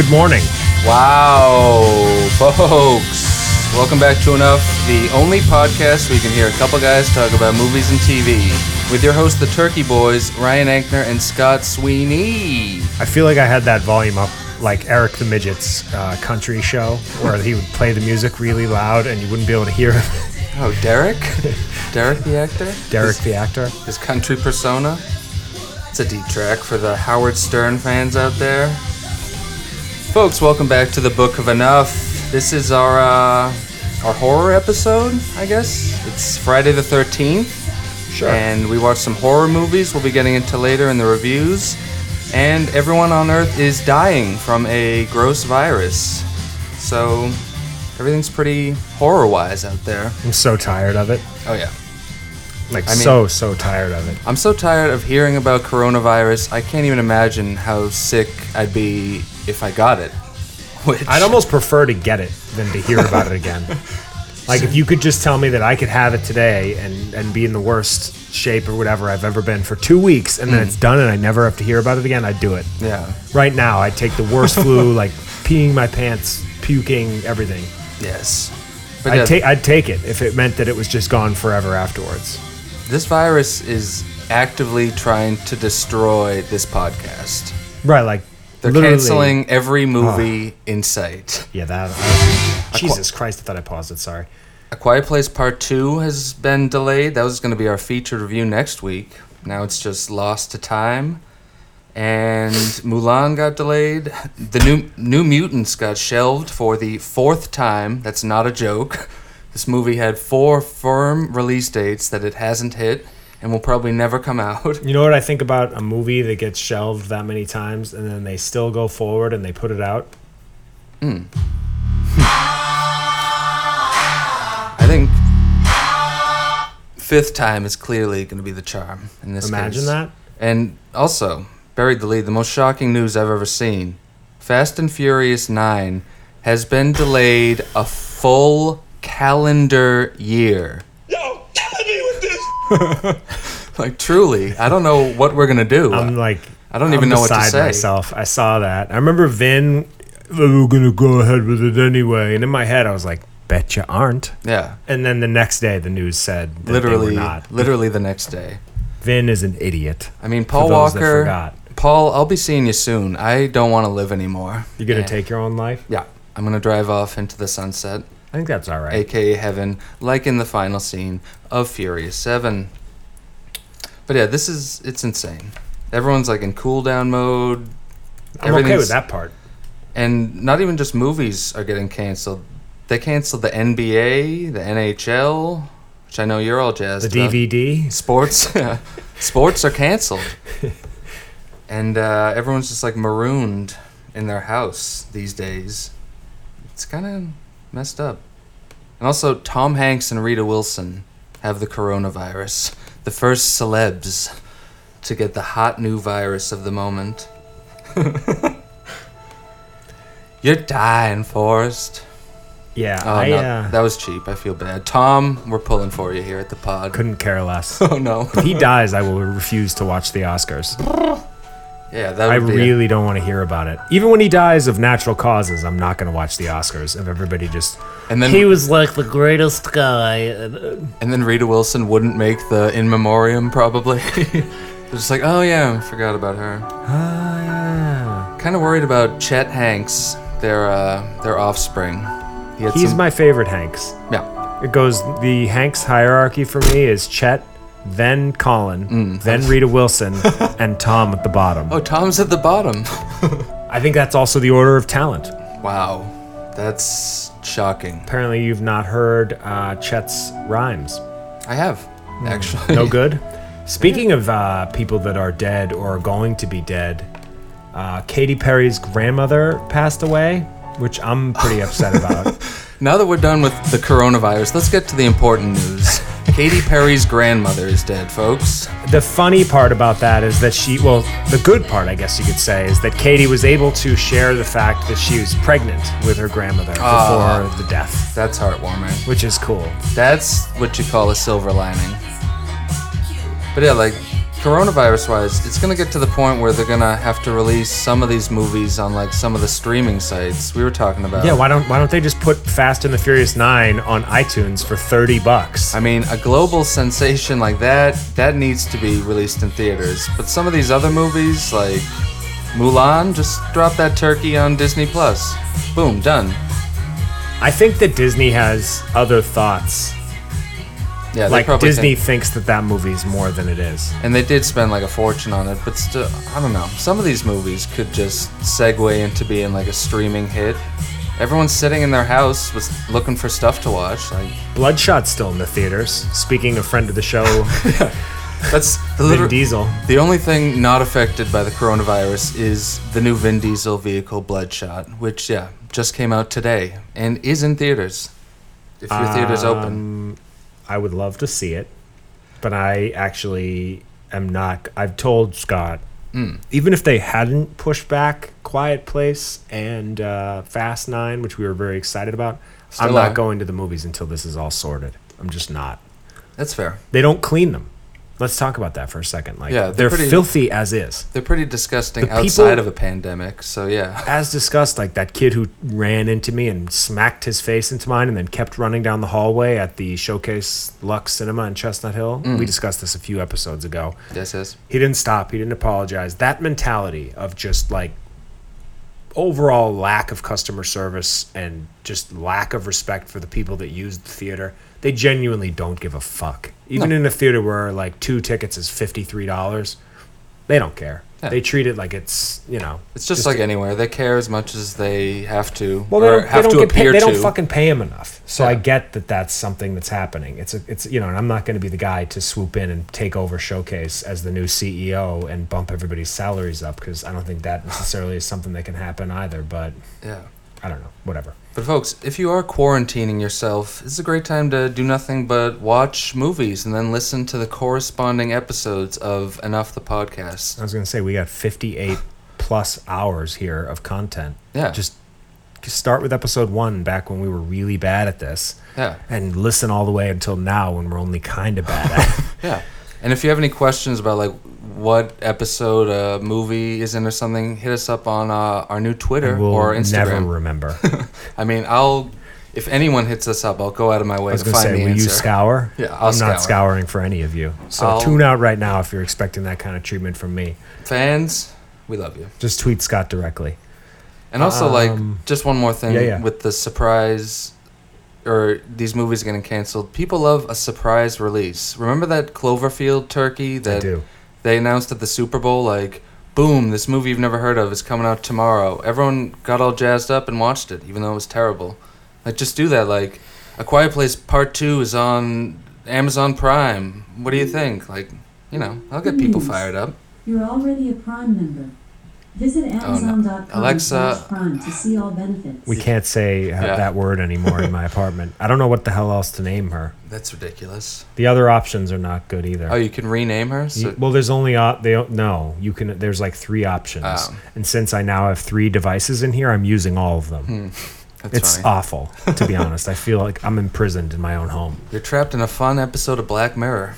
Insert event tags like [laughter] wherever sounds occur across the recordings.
Good morning. Wow, folks. Welcome back to Enough, the only podcast where you can hear a couple guys talk about movies and TV. With your hosts, the Turkey Boys, Ryan Ankner and Scott Sweeney. I feel like I had that volume up like Eric the Midget's uh, country show where he would play the music really loud and you wouldn't be able to hear him. Oh, Derek? [laughs] Derek the actor? Derek His, the actor. his country persona? It's a deep track for the Howard Stern fans out there. Folks, welcome back to the Book of Enough. This is our uh, our horror episode, I guess. It's Friday the 13th. Sure. And we watched some horror movies we'll be getting into later in the reviews. And everyone on Earth is dying from a gross virus. So everything's pretty horror wise out there. I'm so tired of it. Oh, yeah. Like I mean- so so tired of it. I'm so tired of hearing about coronavirus. I can't even imagine how sick I'd be if I got it. [laughs] Which, I'd almost prefer to get it than to hear about it again. [laughs] Like if you could just tell me that I could have it today and and be in the worst shape or whatever I've ever been for 2 weeks and then mm. it's done and I never have to hear about it again, I'd do it. yeah, Right now, I'd take the worst flu [laughs] like peeing my pants, puking, everything. yes. But I'd, ta- I'd take it if it meant that it was just gone forever afterwards. This virus is actively trying to destroy this podcast. Right, like They're literally- canceling every movie in sight. Yeah, that. I, uh, Jesus Christ! I thought I paused it. Sorry. A Quiet Place Part 2 has been delayed. That was going to be our featured review next week. Now it's just lost to time. And Mulan got delayed. The new New Mutants got shelved for the fourth time. That's not a joke. This movie had four firm release dates that it hasn't hit and will probably never come out. You know what I think about a movie that gets shelved that many times and then they still go forward and they put it out? Hmm. [laughs] I think fifth time is clearly going to be the charm in this Imagine case. that. And also, buried the lead, the most shocking news I've ever seen. Fast and Furious 9 has been delayed a full calendar year. Yo, killing me with this. [laughs] Like, truly, I don't know what we're going to do. I'm like, I don't even I'm know what to say. myself. I saw that. I remember Vin. We're gonna go ahead with it anyway, and in my head I was like, "Bet you aren't." yeah. And then the next day, the news said that Literally, they were not. literally the next day. Vin is an idiot. I mean, Paul Walker. Paul, I'll be seeing you soon. I don't want to live anymore. You're gonna Yeah. take your own life. Yeah. I'm going to drive off into the sunset. I think that's all right. aka heaven, like in the final scene of Furious 7. But yeah, this is it's insane. Everyone's like in cool down mode. I'm okay with that part. And not even just movies are getting canceled. They canceled the NBA, the NHL, which I know you're all jazzed about. The DVD. Sports [laughs] sports are canceled. [laughs] and uh, everyone's just like marooned in their house these days. It's kind of messed up. And also, Tom Hanks and Rita Wilson have the coronavirus. The first celebs to get the hot new virus of the moment. [laughs] You're dying, Forrest. Yeah, Oh, I no. uh, that was cheap. I feel bad. Tom, we're pulling for you here at the pod. couldn't care less. [laughs] Oh, no. if he dies, I will refuse to watch the Oscars. [laughs] Yeah, that I would be really don't want to hear about it. Even when he dies of natural causes, I'm not going to watch the Oscars. If everybody just And then He was like the greatest guy. and, then Rita Wilson wouldn't make the in memoriam probably. [laughs] They're just like, oh yeah, I forgot about her. ah yeah. Kind of worried about Chet Hanks, their uh, their offspring. He He's some- my favorite Hanks. yeah. It goes the Hanks hierarchy for me is Chet, then Colin, Mm. then Rita Wilson, [laughs] and Tom at the bottom. Oh, Tom's at the bottom. [laughs] I think that's also the order of talent. wow, that's shocking. Apparently, you've not heard uh, Chet's rhymes. I have actually. No good. [laughs] Speaking of uh, people that are dead or are going to be dead, uh, Katy Perry's grandmother passed away, which I'm pretty upset about. Now that we're done with the coronavirus, let's get to the important news. Katy Perry's grandmother is dead, folks. the funny part about that is that she, well, the good part, I guess you could say, is that Katy was able to share the fact that she was pregnant with her grandmother before Ah. the death, That's heartwarming. which is cool. That's what you call a silver lining. But yeah, like coronavirus wise, it's gonna get to the point where they're gonna have to release some of these movies on like some of the streaming sites we were talking about. Yeah, why don't why don't they just put Fast and the Furious 9 on iTunes for 30 bucks? I mean, a global sensation like that, that needs to be released in theaters. But some of these other movies, like Mulan, just drop that turkey on Disney Plus. Boom, done. I think that Disney has other thoughts. Yeah, they Like probably Disney think- thinks that that movie is more than it is. and they did spend like a fortune on it, but still, I don't know. Some of these movies could just segue into being like a streaming hit. Everyone's sitting in their house was looking for stuff to watch. Like Bloodshot's still in the theaters. Speaking of friend of the show, [laughs] [laughs] that's the Vin Diesel. The only thing not affected by the coronavirus is the new Vin Diesel vehicle Bloodshot, which yeah just came out today and is in theaters. If your theater's open, Um, I would love to see it, but I actually am not. I've told Scott, Hmm. even if they hadn't pushed back Quiet Place and uh, Fast Nine, which we were very excited about, I'm not are. going to the movies until this is all sorted. I'm just not. that's fair. They don't clean them. Let's talk about that for a second. Like, Yeah, they're they're, pretty- filthy as is. They're pretty disgusting The outside people- of a pandemic. So yeah, as discussed, like that kid who ran into me and smacked his face into mine and then kept running down the hallway at the Showcase Lux Cinema in Chestnut Hill. Mm. We discussed this a few episodes ago. yes, yes. He didn't stop, he didn't apologize. That mentality of just like overall lack of customer service and just lack of respect for the people that use the theater, they genuinely don't give a fuck. Even No. in a theater where like two tickets is $53, they don't care. Yeah. They treat it like it's, you know, It's just, like anywhere. They care as much as they have to, Well, they don't, they have don't to get paid, appear they don't fucking pay him enough. So I get that that's something that's happening. It's a, it's you know, and I'm not going to be the guy to swoop in and take over Showcase as the new CEO and bump everybody's salaries up because I don't think that necessarily is something that can happen either. But yeah. I don't know, whatever. But folks, if you are quarantining yourself, this is a great time to do nothing but watch movies and then listen to the corresponding episodes of Enough the podcast. I was going to say we got 58 [sighs] plus hours here of content. Yeah. Just start with episode one back when we were really bad at this, Yeah. and listen all the way until now when we're only kind of bad at it. [laughs] Yeah. And if you have any questions about like what episode a movie is in or something, hit us up on uh, our new Twitter we'll or never Instagram. [laughs] remember. I mean, I'll if anyone hits us up, I'll go out of my way I was to find say, the will answer. you scour? [laughs] Yeah, I'm scour. not scouring for any of you. So I'll- tune out right now if you're expecting that kind of treatment from me. Fans, we love you. Just tweet Scott directly. And also, like, Um, just one more thing yeah, yeah. with the surprise, or these movies getting canceled. People love a surprise release. Remember that Cloverfield turkey I that do. they announced at the Super Bowl? Like, boom, this movie you've never heard of is coming out tomorrow. Everyone got all jazzed up and watched it, even though it was terrible. Like, just do that. Like, A Quiet Place Part 2 is on Amazon Prime. What do you mm. think? Like, you know, I'll get people fired up. You're already a Prime member. Visit Amazon.com Alexa- slash Prime to see all benefits. We can't say uh, Yeah. that word anymore in my [laughs] apartment. I don't know what the hell else to name her. That's ridiculous. The other options are not good either. Oh, you can rename her? So, You- well, there's only op- they don't, no. You can. There's like three options, Oh. and since I now have three devices in here, I'm using all of them. that's it's funny. awful, to be [laughs] honest. I feel like I'm imprisoned in my own home. You're trapped in a fun episode of Black Mirror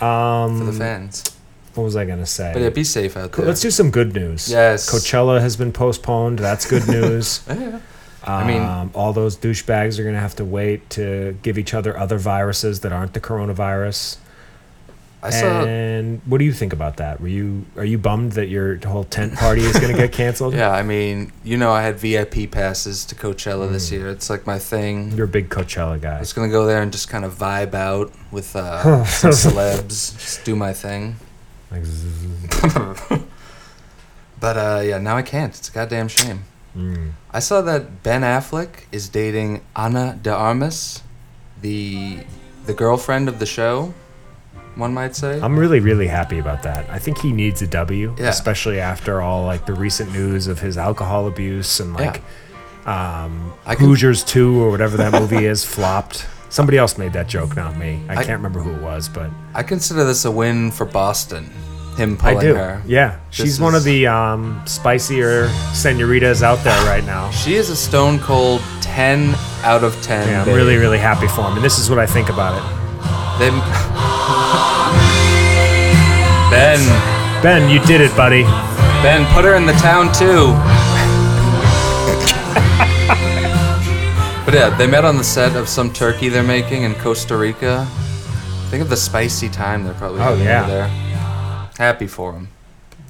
Um, for the fans. What was I gonna say? But yeah, be safe out there. Let's do some good news. Yes. Coachella has been postponed. That's good news. [laughs] Yeah. I mean- um, all those douchebags are going to have to wait to give each other other viruses that aren't the coronavirus. I saw. and what do you think about that? Were you are you bummed that your whole tent party is going to get [laughs] canceled? Yeah, I mean, you know, I had VIP passes to Coachella this Mm. year. It's like my thing. You're a big Coachella guy. I was gonna go there and just kind of vibe out with uh, [laughs] some celebs, just do my thing. Like, [laughs] But uh, yeah, now I can't. It's a goddamn shame. mm. I saw that Ben Affleck is dating Ana de Armas, the the girlfriend of the show. One might say. I'm really really happy about that. I think he needs a W, Yeah. especially after all like the recent news of his alcohol abuse and like um, I can- Hoosiers 2 or whatever that movie is flopped. Somebody else made that joke, not me. I, I- can't remember who it was, but I consider this a win for Boston. Him I pulling do. her. Yeah, she's This one of the um, spicier senoritas out there right now. She is a stone cold 10 out of 10. Yeah, I'm babe. really, really happy for him, and this is what I think about it. They. [laughs] Ben, Ben, you did it, buddy. Ben, put her in the town too. [laughs] but yeah, they met on the set of some turkey they're making in Costa Rica. Think of the spicy time they're probably Oh, having yeah. over there. Happy for them.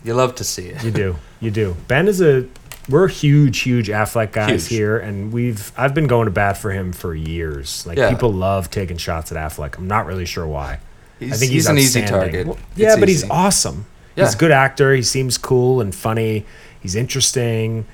You love to see it. You do. You do. Ben is a. We're huge, huge Affleck guys Huge. here, and we've. I've been going to bat for him for years. Like Yeah. people love taking shots at Affleck. I'm not really sure why. He's, I think he's he's, an easy target. Well, It's yeah, but he's awesome. Yeah. He's a good actor. He seems cool and funny. He's interesting.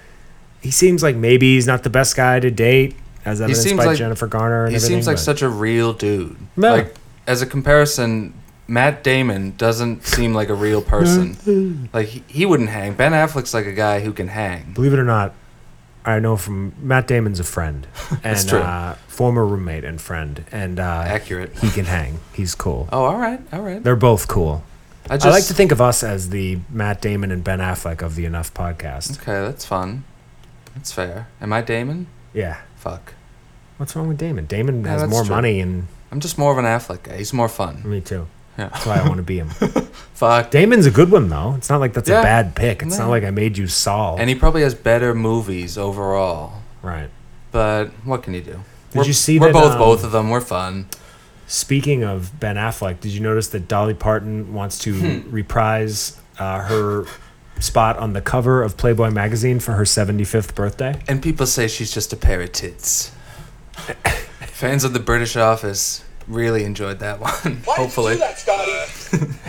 He seems like maybe he's not the best guy to date, as evidenced seems by like- Jennifer Garner. And He everything, seems like but- such a real dude. Like as a comparison, Matt Damon doesn't seem like a real person. [laughs] like he, he wouldn't hang. Ben Affleck's like a guy who can hang. Believe it or not, I know from Matt Damon's a friend [laughs] and That's true. Uh, former roommate and friend, and uh, Accurate. He can hang. He's cool. Oh, all right, all right. They're both cool. I just I like to think of us as the Matt Damon and Ben Affleck of the Enough podcast. Okay, that's fun. That's fair. Am I Damon? Yeah. Fuck. What's wrong with Damon? Damon Yeah, has that's more true. money, and I'm just more of an Affleck guy. He's more fun. me too. Yeah. That's why I want to be him. [laughs] Fuck. Damon's a good one though. It's not like that's Yeah. a bad pick. It's No. not like I made you Saul. And he probably has better movies overall. right. But what can you do? Did we're, you see We're that, both um, both of them. We're fun. Speaking of Ben Affleck, did you notice that Dolly Parton wants to Hmm. reprise uh, her spot on the cover of Playboy magazine for her 75th birthday? And people say she's just a pair of tits. Fans of the British Office really enjoyed that one. Why Hopefully. did you do that, Scotty? [laughs]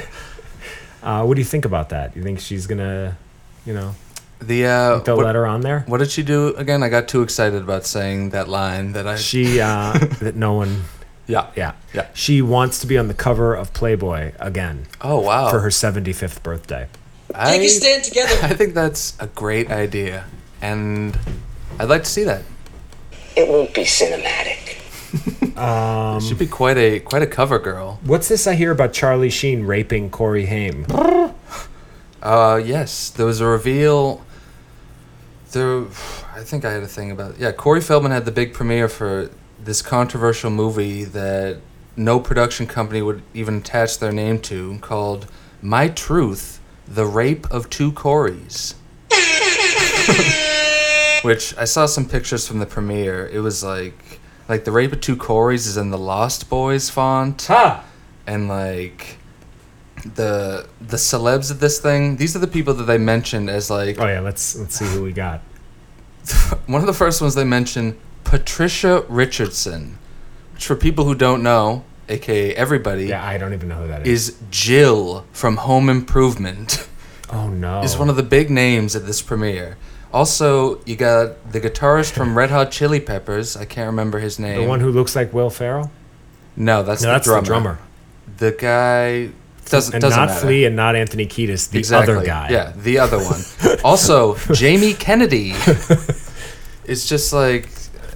Uh, what do you think about that? You think she's gonna, you know, The uh, they'll what, let her on there? what did she do again? I got too excited about saying that line that I. She uh, [laughs] that no one, yeah. yeah, Yeah. She wants to be on the cover of Playboy again Oh wow. for her 75th birthday. I, Take a stand together. [laughs] I think that's a great idea, and I'd like to see that. It won't be cinematic. [laughs] Um, She'd be quite a quite a cover girl. What's this I hear about Charlie Sheen raping Corey Haim? Uh, yes, there was a reveal. There, I think I had a thing about. Yeah, Corey Feldman had the big premiere for this controversial movie that no production company would even attach their name to, called "My Truth: The Rape of Two Coreys." [laughs] Which I saw some pictures from the premiere. It was like, like the rape of two Coreys is in the Lost Boys font Ha! and like the the celebs of this thing these are the people that they mentioned as like Oh yeah, let's let's see who we got. [laughs] one of the first ones they mentioned patricia richardson which for people who don't know aka everybody Yeah, I don't even know who that is. is jill from home improvement Oh no. is one of the big names at this premiere also you got the guitarist from red hot chili peppers i can't remember his name the one who looks like Will Ferrell. no that's, No, the, that's drummer. the drummer. the guy doesn't, And doesn't not matter. Flea and not Anthony Kiedis, the exactly. other guy. Yeah, the other one. [laughs] also, Jamie Kennedy. [laughs] It's just like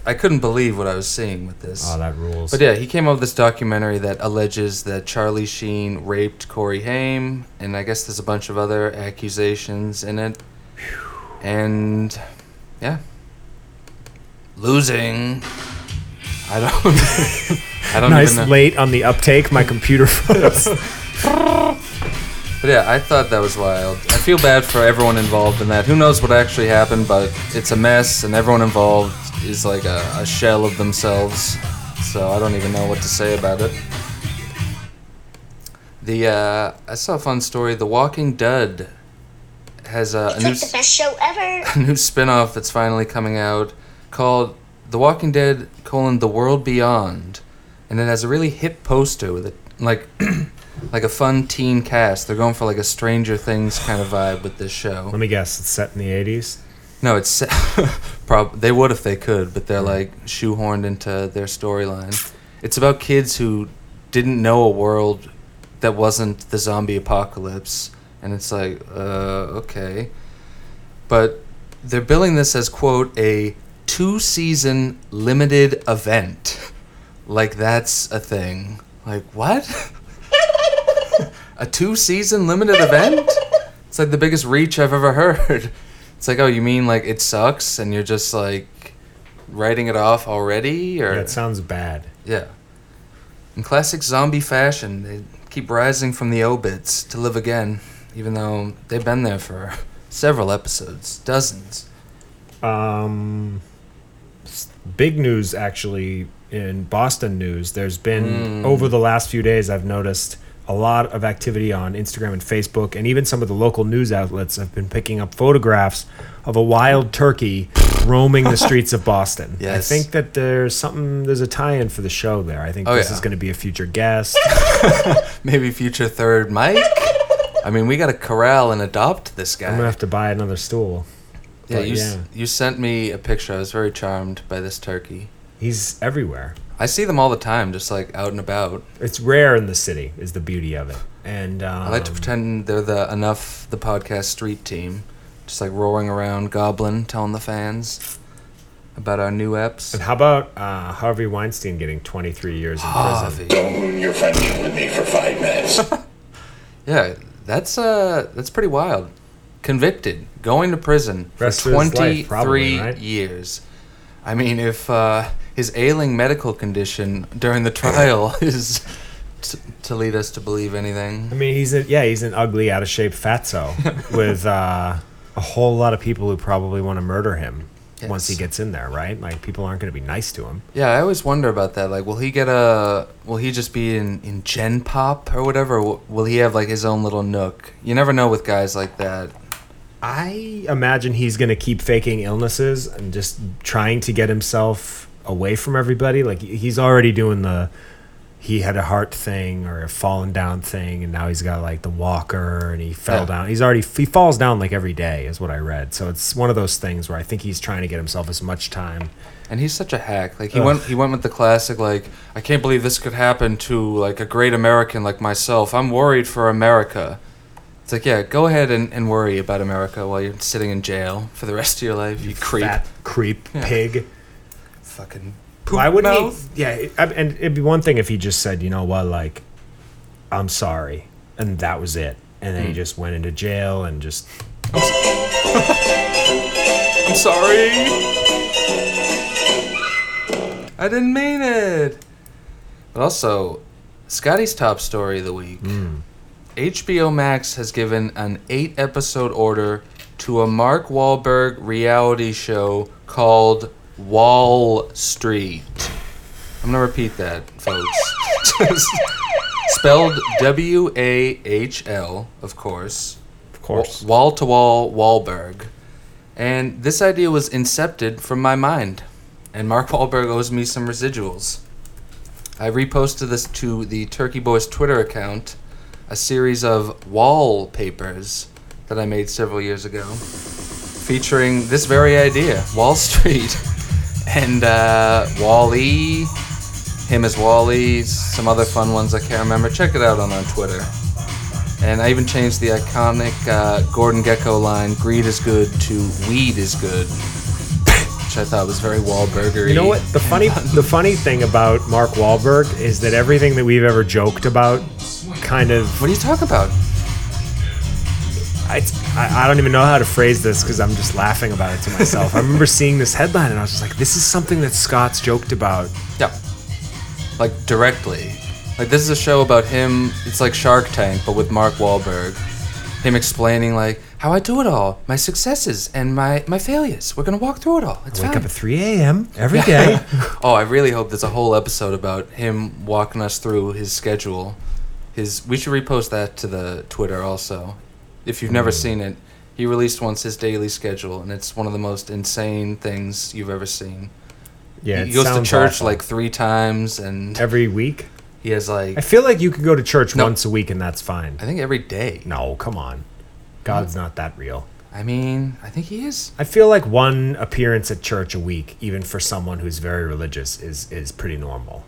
I couldn't believe what I was seeing with this. Oh, that rules. but yeah, he came up with this documentary that alleges that Charlie Sheen raped Corey Haim, and I guess there's a bunch of other accusations in it. And yeah, losing. I don't. [laughs] I don't nice even know. late on the uptake. My computer [laughs] froze. But yeah, I thought that was wild. I feel bad for everyone involved in that. Who knows what actually happened, but it's a mess, and everyone involved is like a, a shell of themselves. So I don't even know what to say about it. The uh, I saw a fun story. The Walking Dead has a, a new It's like the best show ever. [laughs] a new spin-off that's finally coming out called The Walking Dead: colon, The World Beyond, and it has a really hip poster with it, like [clears throat] like a fun teen cast. They're going for like a Stranger Things kind of vibe with this show. Let me guess. It's set in the 80s. No, it's se- [laughs] prob they would if they could, but they're mm. like shoehorned into their storyline. It's about kids who didn't know a world that wasn't the zombie apocalypse, and it's like, uh, okay. But they're billing this as quote a two-season limited event, like that's a thing. Like what? [laughs] a two-season limited event? It's like the biggest reach I've ever heard. It's like, oh, you mean like it sucks and you're just like writing it off already? Or Yeah, it sounds bad. yeah. In classic zombie fashion, they keep rising from the obits to live again, even though they've been there for several episodes, dozens. Um, big news actually in Boston news. There's been over the last few days. I've noticed a lot of activity on Instagram and Facebook, and even some of the local news outlets have been picking up photographs of a wild turkey [laughs] roaming the streets of Boston. Yes. I think that there's something. There's a tie-in for the show there. I think Oh, this yeah. is going to be a future guest. [laughs] Maybe future third Mike. I mean, we got to corral and adopt this guy. I'm gonna have to buy another stool. yeah, but you s you sent me a picture. I was very charmed by this turkey. He's everywhere. I see them all the time, just like out and about. It's rare in the city. Is the beauty of it. And um, I like to pretend they're the enough the podcast street team, just like roaring around, goblin, telling the fans about our new eps. And how about uh, Harvey Weinstein getting 23 years in prison? Don't ruin your friendship with me for five minutes. [laughs] Yeah, that's uh that's pretty wild. Convicted, going to prison for Rest his life, 23 right? years. I mean, if uh, his ailing medical condition during the trial [laughs] is t- to lead us to believe anything. I mean, he's a, yeah, he's an ugly, out of shape fatso [laughs] with uh, a whole lot of people who probably want to murder him once he gets in there, right? Like people aren't going to be nice to him. Yeah, I always wonder about that. Like, will he get a? Will he just be in in Gen Pop or whatever? Or will he have like his own little nook? You never know with guys like that. I imagine he's going to keep faking illnesses and just trying to get himself away from everybody. Like he's already doing the he had a heart thing or a fallen down thing, and now he's got like the walker and he fell Yeah. down. He's already he falls down like every day, is what I read. So it's one of those things where I think he's trying to get himself as much time. And he's such a hack. Like he Ugh. went he went with the classic like I can't believe this could happen to like a great American like myself. I'm worried for America. It's like, yeah, go ahead and, and worry about America while you're sitting in jail for the rest of your life, you creep. Fat creep pig. Fucking Why wouldn't mouth. he? Yeah, it- I- and it'd be one thing if he just said, you know what, like, I'm sorry, and that was it, and then he hmm. just went into jail and just [laughs] I'm sorry. I didn't mean it. But also, Scotty's top story of the week. Hmm. HBO Max has given an eight episode order to a Mark Wahlberg reality show called Wahl Street. I'm going to repeat that, folks. [laughs] Spelled W A H L, of course. of course. Wall to wall Wahlberg. And this idea was incepted from my mind. And Mark Wahlberg owes me some residuals. I reposted this to the Turkey Boys Twitter account, a series of wallpapers that I made several years ago, featuring this very idea Wahl Street. [laughs] And uh, Wally, him as Wally, some other fun ones I can't remember. Check it out on, on Twitter. And I even changed the iconic uh, Gordon Gekko line, greed is good, to weed is good. [laughs] Which I thought was very Wahlburger You know what? The funny, [laughs] the funny thing about Mark Wahlberg is that everything that we've ever joked about, kind of, What are you talking about? I, I I don't even know how to phrase this because I'm just laughing about it to myself. I remember [laughs] seeing this headline and I was just like, this is something that Scott's joked about. Yeah. Like, directly. Like, this is a show about him. It's like Shark Tank, but with Mark Wahlberg. Him explaining, like, how I do it all, my successes and my, my failures. We're going to walk through it all. It's Wake fine. up at 3 a.m. every day. [laughs] Oh, I really hope there's a whole episode about him walking us through his schedule. His we should repost that to the Twitter also. If you've never seen it, he released once his daily schedule, and it's one of the most insane things you've ever seen. Yeah, he goes to church awful. like three times, and every week. he has like I feel like you could go to church No. once a week and that's fine. I think every day. No, come on. God's not that real. I mean, I think he is. I feel like one appearance at church a week, even for someone who's very religious, is is pretty normal.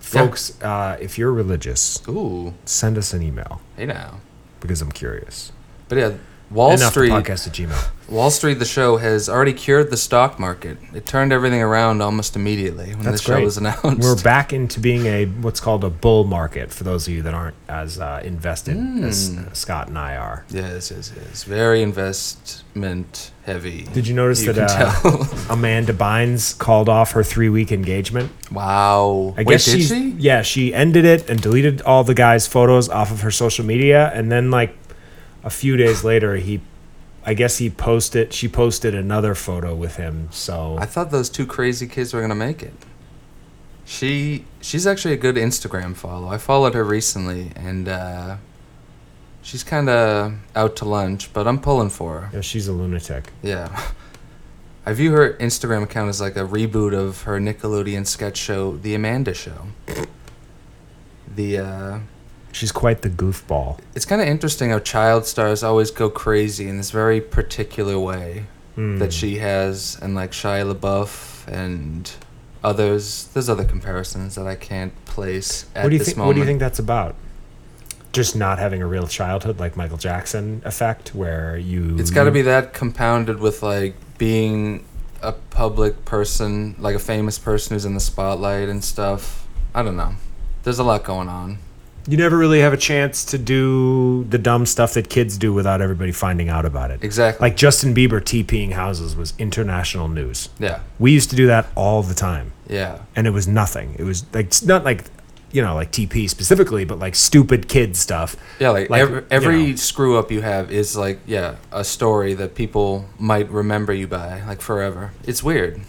Folks, uh, if you're religious, Ooh, send us an email hey now. because I'm curious. But yeah, Wall Enough Street. podcast at Gmail. Wahl Street, the show, has already cured the stock market. It turned everything around almost immediately when That's the show great. was [laughs] announced. We're back into being a what's called a bull market for those of you that aren't as uh, invested as Hmm. uh, Scott and I are. Yes, yes, yes. Very investment heavy. Did you notice You that uh. [laughs] Amanda Bynes called off her three week engagement? wow. I Wait, guess she? Yeah, she ended it and deleted all the guy's photos off of her social media, and then like a few days later, he, I guess he posted. She posted another photo with him. So I thought those two crazy kids were gonna make it. She she's actually a good Instagram follow. I followed her recently, and uh, she's kind of out to lunch, but I'm pulling for her. yeah, she's a lunatic. Yeah. I view her Instagram account as like a reboot of her Nickelodeon sketch show, The Amanda Show. The uh, She's quite the goofball. it's kind of interesting how child stars always go crazy in this very particular way Hmm. that she has, and like Shia LaBeouf and others. There's other comparisons that I can't place at what do you this think? moment. What do you think that's about? Just not having a real childhood, like Michael Jackson effect, where you. It's got to be that compounded with like being a public person, like a famous person who's in the spotlight and stuff. I don't know. There's a lot going on. You never really have a chance to do the dumb stuff that kids do without everybody finding out about it. Exactly. Like Justin Bieber TPing houses was international news. yeah, We used to do that all the time, yeah, and it was nothing. It was like not like, you know, like TP specifically, but like stupid kid stuff. yeah. Like, Like, every, you know. screw up you have is like yeah a story that people might remember you by like forever. It's weird.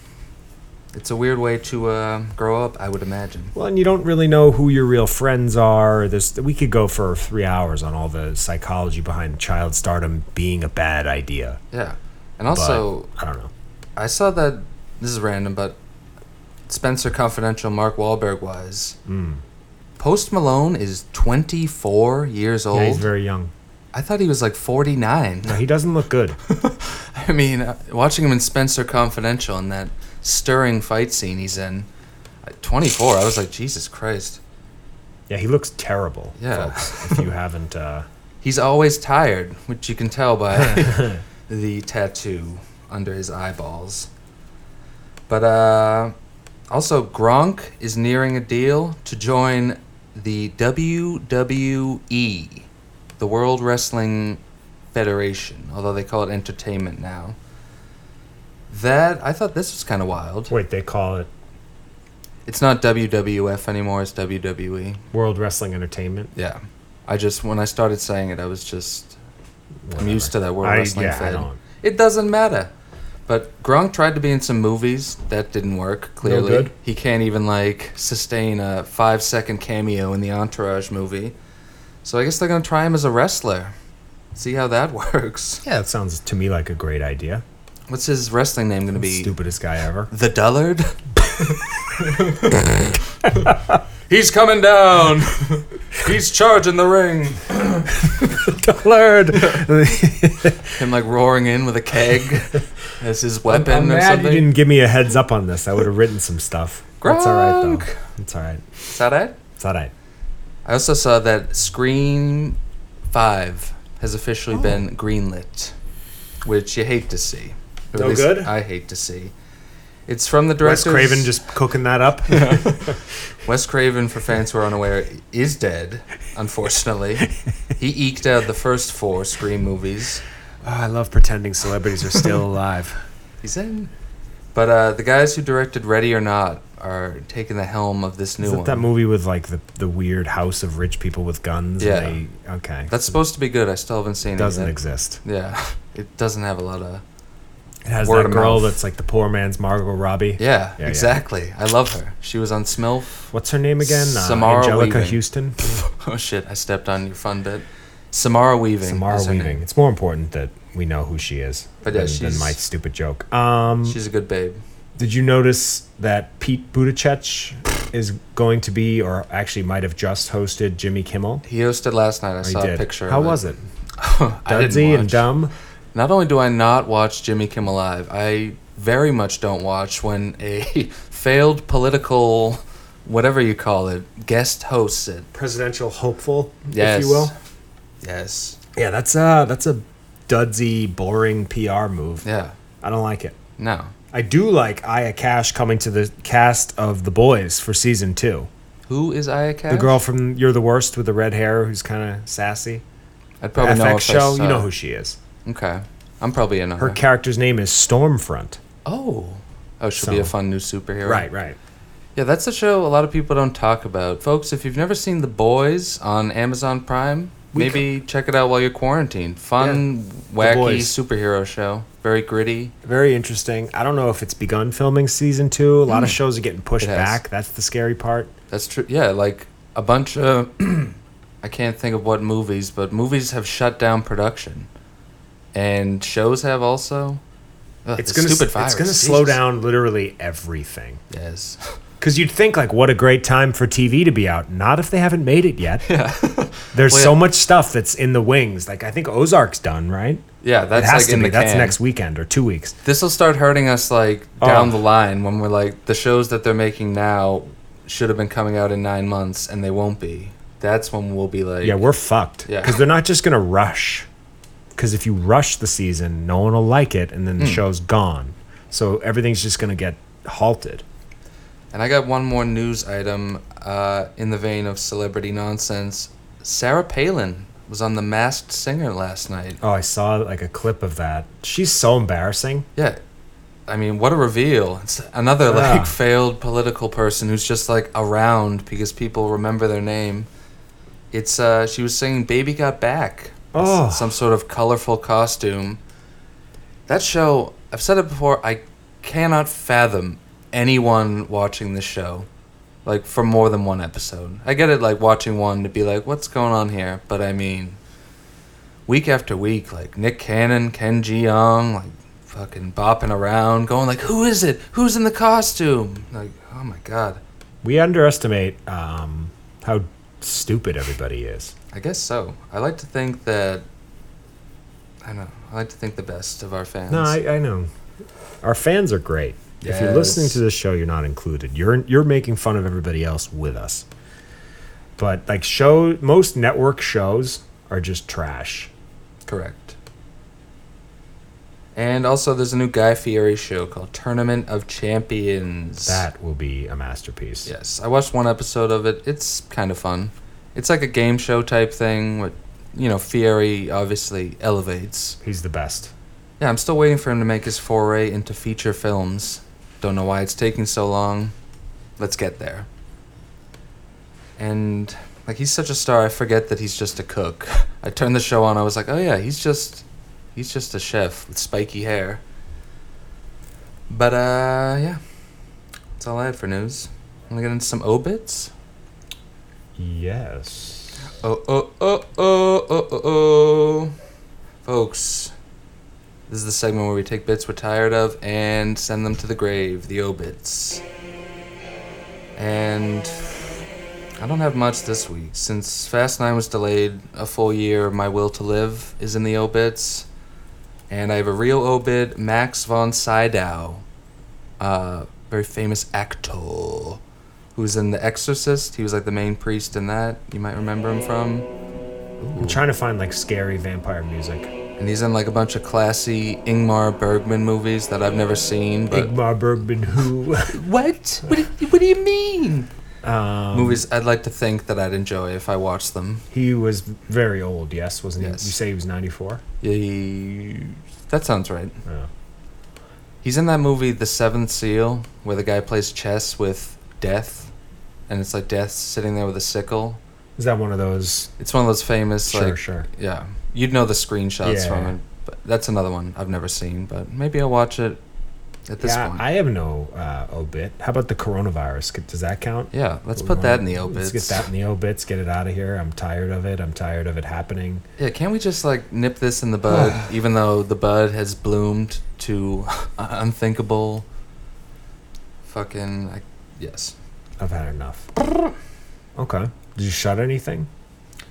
It's a weird way to uh, grow up, I would imagine. Well, and you don't really know who your real friends are. There's we could go for three hours on all the psychology behind child stardom being a bad idea. Yeah, and but also I don't know. I saw that this is random, but Spencer Confidential, Mark Wahlberg wise. Mm. Post Malone is 24 years old. Yeah, he's very young. I thought he was like 49. No, he doesn't look good. [laughs] I mean, uh, watching him in Spencer Confidential and that stirring fight scene he's in, at 24, I was like, Jesus Christ. Yeah, he looks terrible, Yeah. folks. If you haven't, uh, [laughs] He's always tired, which you can tell by [laughs] the tattoo under his eyeballs. But uh, also, Gronk is nearing a deal to join the WWE, the World Wrestling Federation, although they call it entertainment now. That, I thought this was kind of wild. wait, they call it It's not WWF anymore, it's WWE. World Wrestling Entertainment. Yeah. I just, when I started saying it, I was just I'm Whatever. used to that World I- Wrestling yeah, I Fed. don't. It doesn't matter. But Gronk tried to be in some movies. That didn't work, clearly. good? He can't even, like, sustain a five second cameo in the Entourage movie. So I guess they're going to try him as a wrestler. See how that [laughs] works. Yeah, that sounds to me like a great idea. What's his wrestling name going to be? Stupidest guy ever. The Dullard? [laughs] He's coming down. He's charging the ring. Dullard. [laughs] Him like roaring in with a keg as his weapon I'm or mad something. you didn't give me a heads up on this. I would have written some stuff. That's all right though. Gronk. It's all right. Is that it? It's all right. I also saw that Scream 5 has officially oh. been greenlit, which you hate to see. Or No good? I hate to see. It's from the director. Wes. Craven just cooking that up. [laughs] Wes Craven, for fans who are unaware, is dead, unfortunately. he eked out the first four Scream movies. Oh, I love pretending celebrities are still [laughs] alive. He's in. But uh, the guys who directed Ready or Not are taking the helm of this new Is that one. that movie with like the, the weird house of rich people with guns? Yeah. They, okay. That's supposed to be good. I still haven't seen it. It doesn't yet. exist. Yeah, [laughs] it doesn't have a lot of. It has Word that girl mouth. that's like the poor man's Margot Robbie. Yeah, yeah. exactly. I love her. She was on Smilf. What's her name again? Uh, Samara Angelica Weaving. Houston. [laughs] Oh shit! I stepped on your fun bit. Samara Weaving. Samara Weaving. name. It's more important that we know who she is But yeah, than, than my stupid joke. Um, She's a good babe. did you notice that Pete Buttigieg is going to be, or actually might have just hosted Jimmy Kimmel? He hosted last night. I Or saw a picture. How was it? [laughs] I didn't Dudsy and dumb. Not only do I not watch Jimmy Kimmel Live, I very much don't watch when a [laughs] failed political, whatever you call it, guest hosts it. Presidential hopeful, Yes. if you will. Yes. Yeah, that's uh that's a dudsy, boring PR move. Yeah. I don't like it. No. I do like Aya Cash coming to the cast of The Boys for season two. Who is Aya Cash? The girl from You're the Worst with the red hair who's kind of sassy. I'd probably know FX I show, you know who she is. Okay. I'm probably in Her her. character's name is Stormfront. oh. Oh, she'll be a fun new superhero. Right, right. Yeah, that's a show a lot of people don't talk about. Folks, if you've never seen The Boys on Amazon Prime, We maybe check it out while you're quarantined. Fun, wacky superhero show. Very gritty. Very interesting. I don't know if it's begun filming season two. A lot of hmm. shows are getting pushed back. That's the scary part. That's true. Yeah, like a bunch of [clears throat] I can't think of what movies, but movies have shut down production. And shows have also. Ugh, It's gonna stupid virus. it's gonna slow down literally everything. Yes. [laughs] Because you'd think like, what a great time for TV to be out. Not if they haven't made it yet. Yeah. [laughs] There's Well, so yeah. much stuff that's in the wings. Like I think Ozark's done, right? Yeah, It that's has like to in be. That's can. next weekend or two weeks. This will start hurting us like oh. down Oh. the line when we're like the shows that they're making now should have been coming out in nine months and they won't be. That's when we'll be like, Yeah, we're fucked. Yeah. Because they're not just gonna rush. Because if you rush the season, no one will like it, and then the show's gone. So everything's just gonna get halted. And I got one more news item uh, in the vein of celebrity nonsense. Sarah Palin was on The Masked Singer last night. Oh, I saw like a clip of that. She's so embarrassing. Yeah. I mean, what a reveal. It's another Yeah. like failed political person who's just like around because people remember their name. It's uh she was singing Baby Got Back. Oh. Some sort of colorful costume. That show, I've said it before, I cannot fathom anyone watching this show like for more than one episode. I get it like watching one to be like what's going on here, but I mean week after week like Nick Cannon, Ken Jeong, like fucking bopping around, going like, "Who is it? Who's in the costume?" Like, oh my god. We underestimate um, how stupid everybody is. I guess so. I like to think that. I know. I like to think the best of our fans. No, I, I know. Our fans are great. If you're listening to this show, you're not included. You're you're making fun of everybody else with us. But like show most network shows are just trash. Correct. And also, there's a new Guy Fieri show called Tournament of Champions. That will be a masterpiece. Yes, I watched one episode of it. It's kind of fun. It's like a game show type thing. With, you know, Fieri obviously elevates. He's the best. Yeah, I'm still waiting for him to make his foray into feature films. Don't know why it's taking so long. Let's get there. And like he's such a star, I forget that he's just a cook. [laughs] I turned the show on, I was like, "Oh yeah, he's just he's just a chef with spiky hair." But uh yeah. That's all I had for news. Want to get into some obits? Yes. Oh, oh, oh, oh, oh, oh, oh. Folks, this is the segment where we take bits we're tired of and send them to the grave, the obits. And I don't have much this week. Since Fast 9 was delayed a full year, My Will to Live is in the obits. And I have a real obit, Max von Sydow, uh, very famous actor who was in The Exorcist. He was like the main priest in that. You might remember him from. I'm trying to find like scary vampire music. And he's in like a bunch of classy Ingmar Bergman movies that I've never seen. But Igmar Bergman who [laughs] what? What do, what do you mean? Um, movies I'd like to think that I'd enjoy if I watched them. he was very old, yes, wasn't he? You say he was 94? Yeah, that sounds right. Yeah. He's in that movie The Seventh Seal, where the guy plays chess with Death, and it's like Death sitting there with a sickle. Is that one of those? It's one of those famous Sure, like sure. yeah. You'd know the screenshots Yeah. from it. But that's another one I've never seen, but maybe I'll watch it at this yeah, point. I have no uh, obit. How about the coronavirus? Does that count? yeah, let's put that in the obits. Let's get that in the obits. Get it out of here. I'm tired of it. I'm tired of it happening. Yeah, can't we just like nip this in the bud, [sighs] even though the bud has bloomed to [laughs] unthinkable? Fucking, I, yes. I've had enough. Okay. Did you shut anything?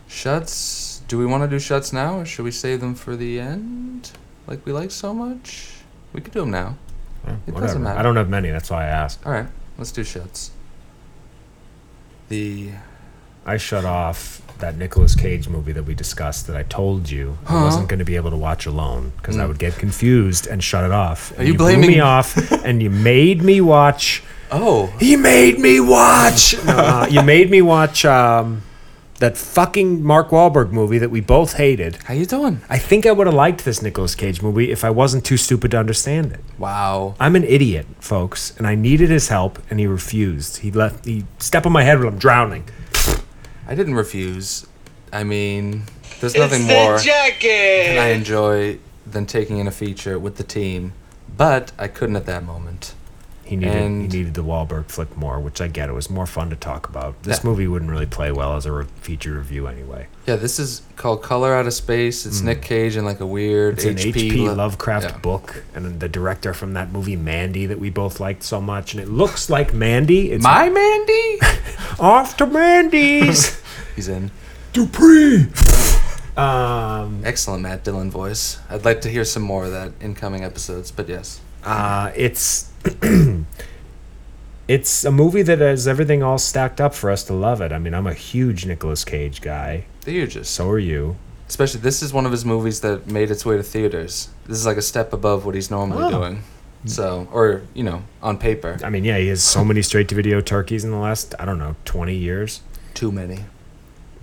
Shuts. Do we want to do shuts now, or should we save them for the end, like we like so much? We could do them now. It whatever. doesn't matter. I don't have many. That's why I asked. All right, let's do shuts. The I shut off that Nicolas Cage movie that we discussed that I told you I wasn't going to be able to watch alone because I would get confused and shut it off. And Hmm. you blew blaming- me off? [laughs] and you made me watch. Oh, He made me watch. [laughs] No, uh, you made me watch um, that fucking Mark Wahlberg movie that we both hated. how you doing? I think I would have liked this Nicolas Cage movie if I wasn't too stupid to understand it. Wow. I'm an idiot, folks, and I needed his help, and he refused. He left. He stepped on my head when I'm drowning. I didn't refuse. I mean, there's nothing more that I enjoy than taking in a feature with the team, but I couldn't at that moment. He needed And- he needed the Wahlberg flick more, which I get. It was more fun to talk about. This Yeah. movie wouldn't really play well as a re- feature review anyway. Yeah, this is called Color Out of Space. It's Nick Cage and like a weird. It's an HP, H.P. lo- Lovecraft yeah. book, and the director from that movie Mandy that we both liked so much, and it looks like Mandy. It's My Mandy? [laughs] off to Mandy's. [laughs] He's in. Dupree. Um, Excellent Matt Dillon voice. I'd like to hear some more of that in coming episodes, but yes. Uh, it's [clears throat] it's a movie that has everything all stacked up for us to love it. I mean, I'm a huge Nicolas Cage guy. The hugest. So are you. Especially, this is one of his movies that made its way to theaters. This is like a step above what he's normally Oh. doing. So, or, you know, on paper, I mean, yeah, he has so many straight to video turkeys in the last, I don't know, 20 years. too many.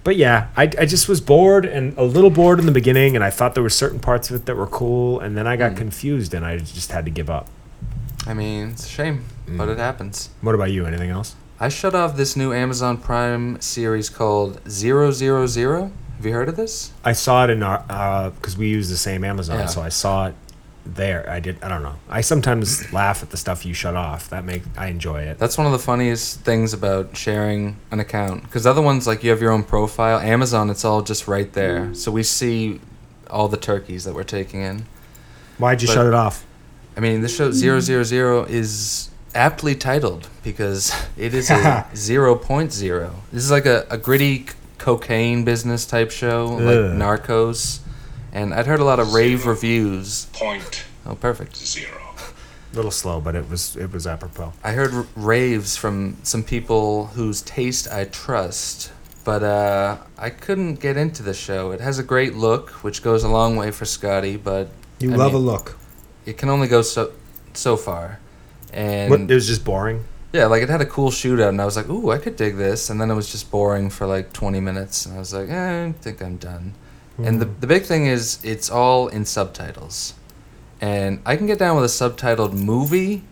But yeah, I, I just was bored and a little bored in the beginning, and I thought there were certain parts of it that were cool, and then I got confused and I just had to give up. I mean, it's a shame, but Mm. it happens. What about you? Anything else? I shut off this new Amazon Prime series called Zero Zero Zero. Have you heard of this? I saw it in our, because we use the same Amazon, Yeah. so I saw it there. I did, I don't know. I sometimes [clears throat] laugh at the stuff you shut off. That make I enjoy it. That's one of the funniest things about sharing an account. Because other ones, like you have your own profile. Amazon, it's all just right there. So we see all the turkeys that we're taking in. Why'd you But- shut it off? I mean, this show Zero Zero Zero is aptly titled because [laughs] it is a [laughs] 0.0. This is like a, a gritty c- cocaine business type show, like Narcos. And I'd heard a lot of rave reviews. Point Oh, perfect. zero. A little slow, but it was it was apropos. I heard r- raves from some people whose taste I trust, but uh, I couldn't get into the show. It has a great look, which goes a long way for Scotty, but You I love mean, a look. it can only go so so far. And What, it was just boring. yeah, like it had a cool shootout, and I was like, "Ooh, I could dig this." And then it was just boring for like 20 minutes, and I was like, eh, "I think I'm done." And the the big thing is, it's all in subtitles, and I can get down with a subtitled movie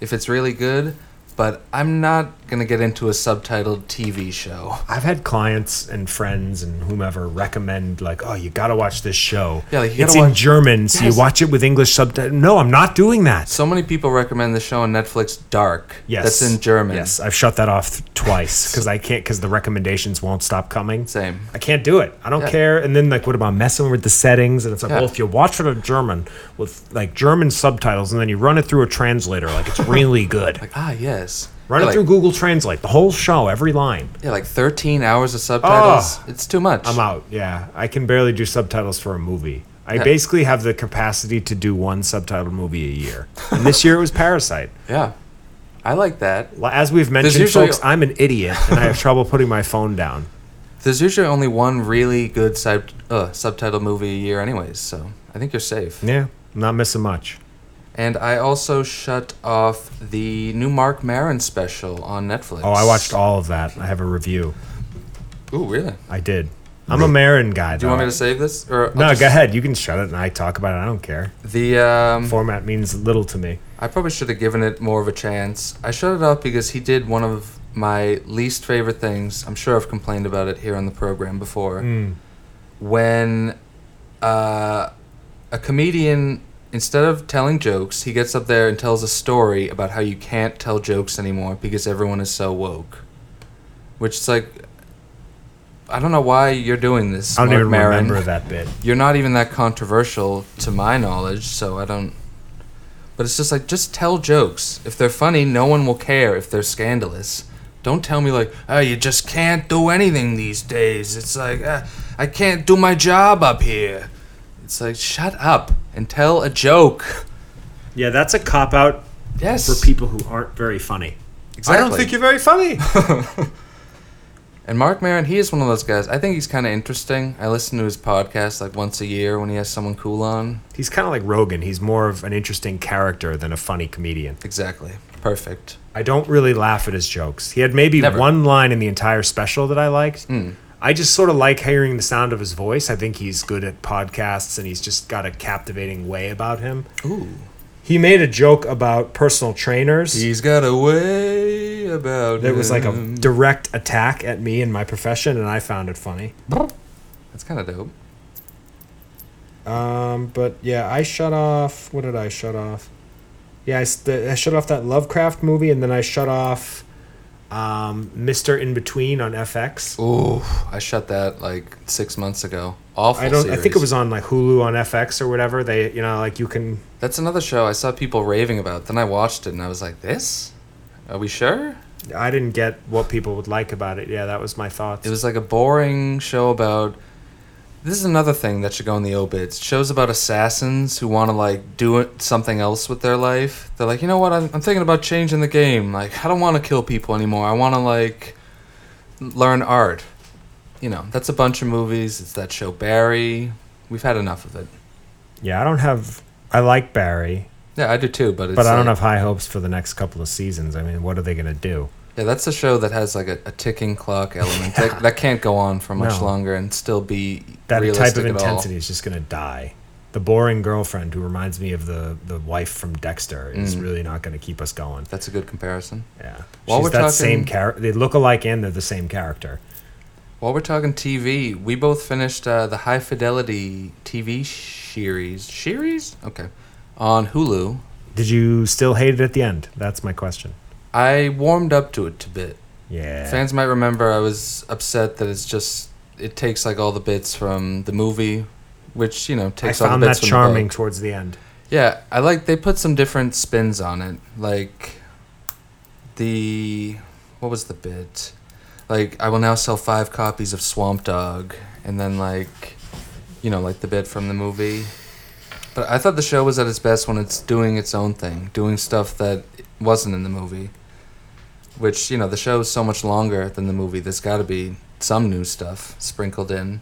if it's really good, but I'm not gonna get into a subtitled TV show. I've had clients and friends and whomever recommend like, oh, you gotta watch this show. Yeah, like, it's in watch- German, so Yes. you watch it with English subtitles. No, I'm not doing that. So many people recommend the show on Netflix, Dark. Yes, that's in German. Yes, I've shut that off twice because I can't because the recommendations won't stop coming. Same. I can't do it. I don't Yeah. care. And then like, what about messing with the settings? And it's like, Yeah. well, if you watch it in German with like German subtitles, and then you run it through a translator, like it's really good. Like ah yes. Run yeah, it like, through Google Translate, the whole show, every line. Yeah, like 13 hours of subtitles. It's too much. I'm out. Yeah, I can barely do subtitles for a movie. I Yeah. basically have the capacity to do one subtitled movie a year. And this year it was Parasite. [laughs] Yeah, I like that. As we've mentioned, usually- folks, I'm an idiot and I have trouble putting my phone down. There's usually only one really good sub uh, subtitle movie a year, anyways. So I think you're safe. Yeah, I'm not missing much. And I also shut off the new Marc Maron special on Netflix. Oh, I watched all of that. I have a review. Ooh, really? I did. I'm a Maron guy. Do you want me to save this? Or I'll No, just- go ahead. You can shut it and I talk about it. I don't care. The um, Format means little to me. I probably should have given it more of a chance. I shut it off because he did one of my least favorite things. I'm sure I've complained about it here on the program before. Mm. When uh, a comedian, instead of telling jokes, he gets up there and tells a story about how you can't tell jokes anymore because everyone is so woke. Which is like, I don't know why you're doing this. I don't Marc even Maron. remember that bit. [laughs] You're not even that controversial to my knowledge, so I don't. But it's just like, just tell jokes. If they're funny, no one will care if they're scandalous. Don't tell me, like, oh, you just can't do anything these days. It's like, uh, I can't do my job up here. It's like, shut up and tell a joke. Yeah, that's a cop out Yes. for people who aren't very funny. Exactly. I don't think you're very funny. [laughs] And Marc Maron, he is one of those guys. I think he's kind of interesting. I listen to his podcast like once a year when he has someone cool on. He's kind of like Rogan. He's more of an interesting character than a funny comedian. Exactly. Perfect. I don't really laugh at his jokes. He had maybe Never. one line in the entire special that I liked. Hmm. I just sort of like hearing the sound of his voice. I think he's good at podcasts and he's just got a captivating way about him. Ooh. He made a joke about personal trainers. He's got a way about It was like a him. direct attack at me and my profession, and I found it funny. That's kind of dope. Um, but yeah, I shut off. What did I shut off? Yeah, I, st- I shut off that Lovecraft movie, and then I shut off um, Mister In Between on FX. Ooh, I shut that like six months ago. Awful. I don't. I think it was on like Hulu on FX or whatever. They, you know, like you can. That's another show I saw people raving about. Then I watched it and I was like, "This? Are we sure?" I didn't get what people would like about it. Yeah, that was my thoughts. It was like a boring show about. This is another thing that should go in the obits. Shows about assassins who want to like do it, something else with their life. They're like, you know what? I'm, I'm thinking about changing the game. Like, I don't want to kill people anymore. I want to like learn art. You know, that's a bunch of movies. It's that show Barry. We've had enough of it. yeah, I don't have. I like Barry, Yeah, I do too. But it's but I don't like- have high hopes for the next couple of seasons. I mean, what are they gonna do? Yeah, that's a show that has like a, a ticking clock element that, that can't go on for much No. longer and still be that type of at all. intensity is just gonna die. The boring girlfriend who reminds me of the the wife from Dexter is Mm. really not gonna keep us going. That's a good comparison. Yeah, While she's we're that same character. They look alike and they're the same character. While we're talking TV, we both finished uh, the High Fidelity TV series. Series? Okay. On Hulu. Did you still hate it at the end? That's my question. I warmed up to it a bit. Yeah. Fans might remember I was upset that it's just it takes like all the bits from the movie, which you know I takes all found the that bits from the charming book. towards the end. Yeah, I like they put some different spins on it. Like the what was the bit? Like I will now sell five copies of Swamp Dogg, and then like you know like the bit from the movie. But I thought the show was at its best when it's doing its own thing, doing stuff that wasn't in the movie. Which you know the show is so much longer than the movie. There's got to be some new stuff sprinkled in.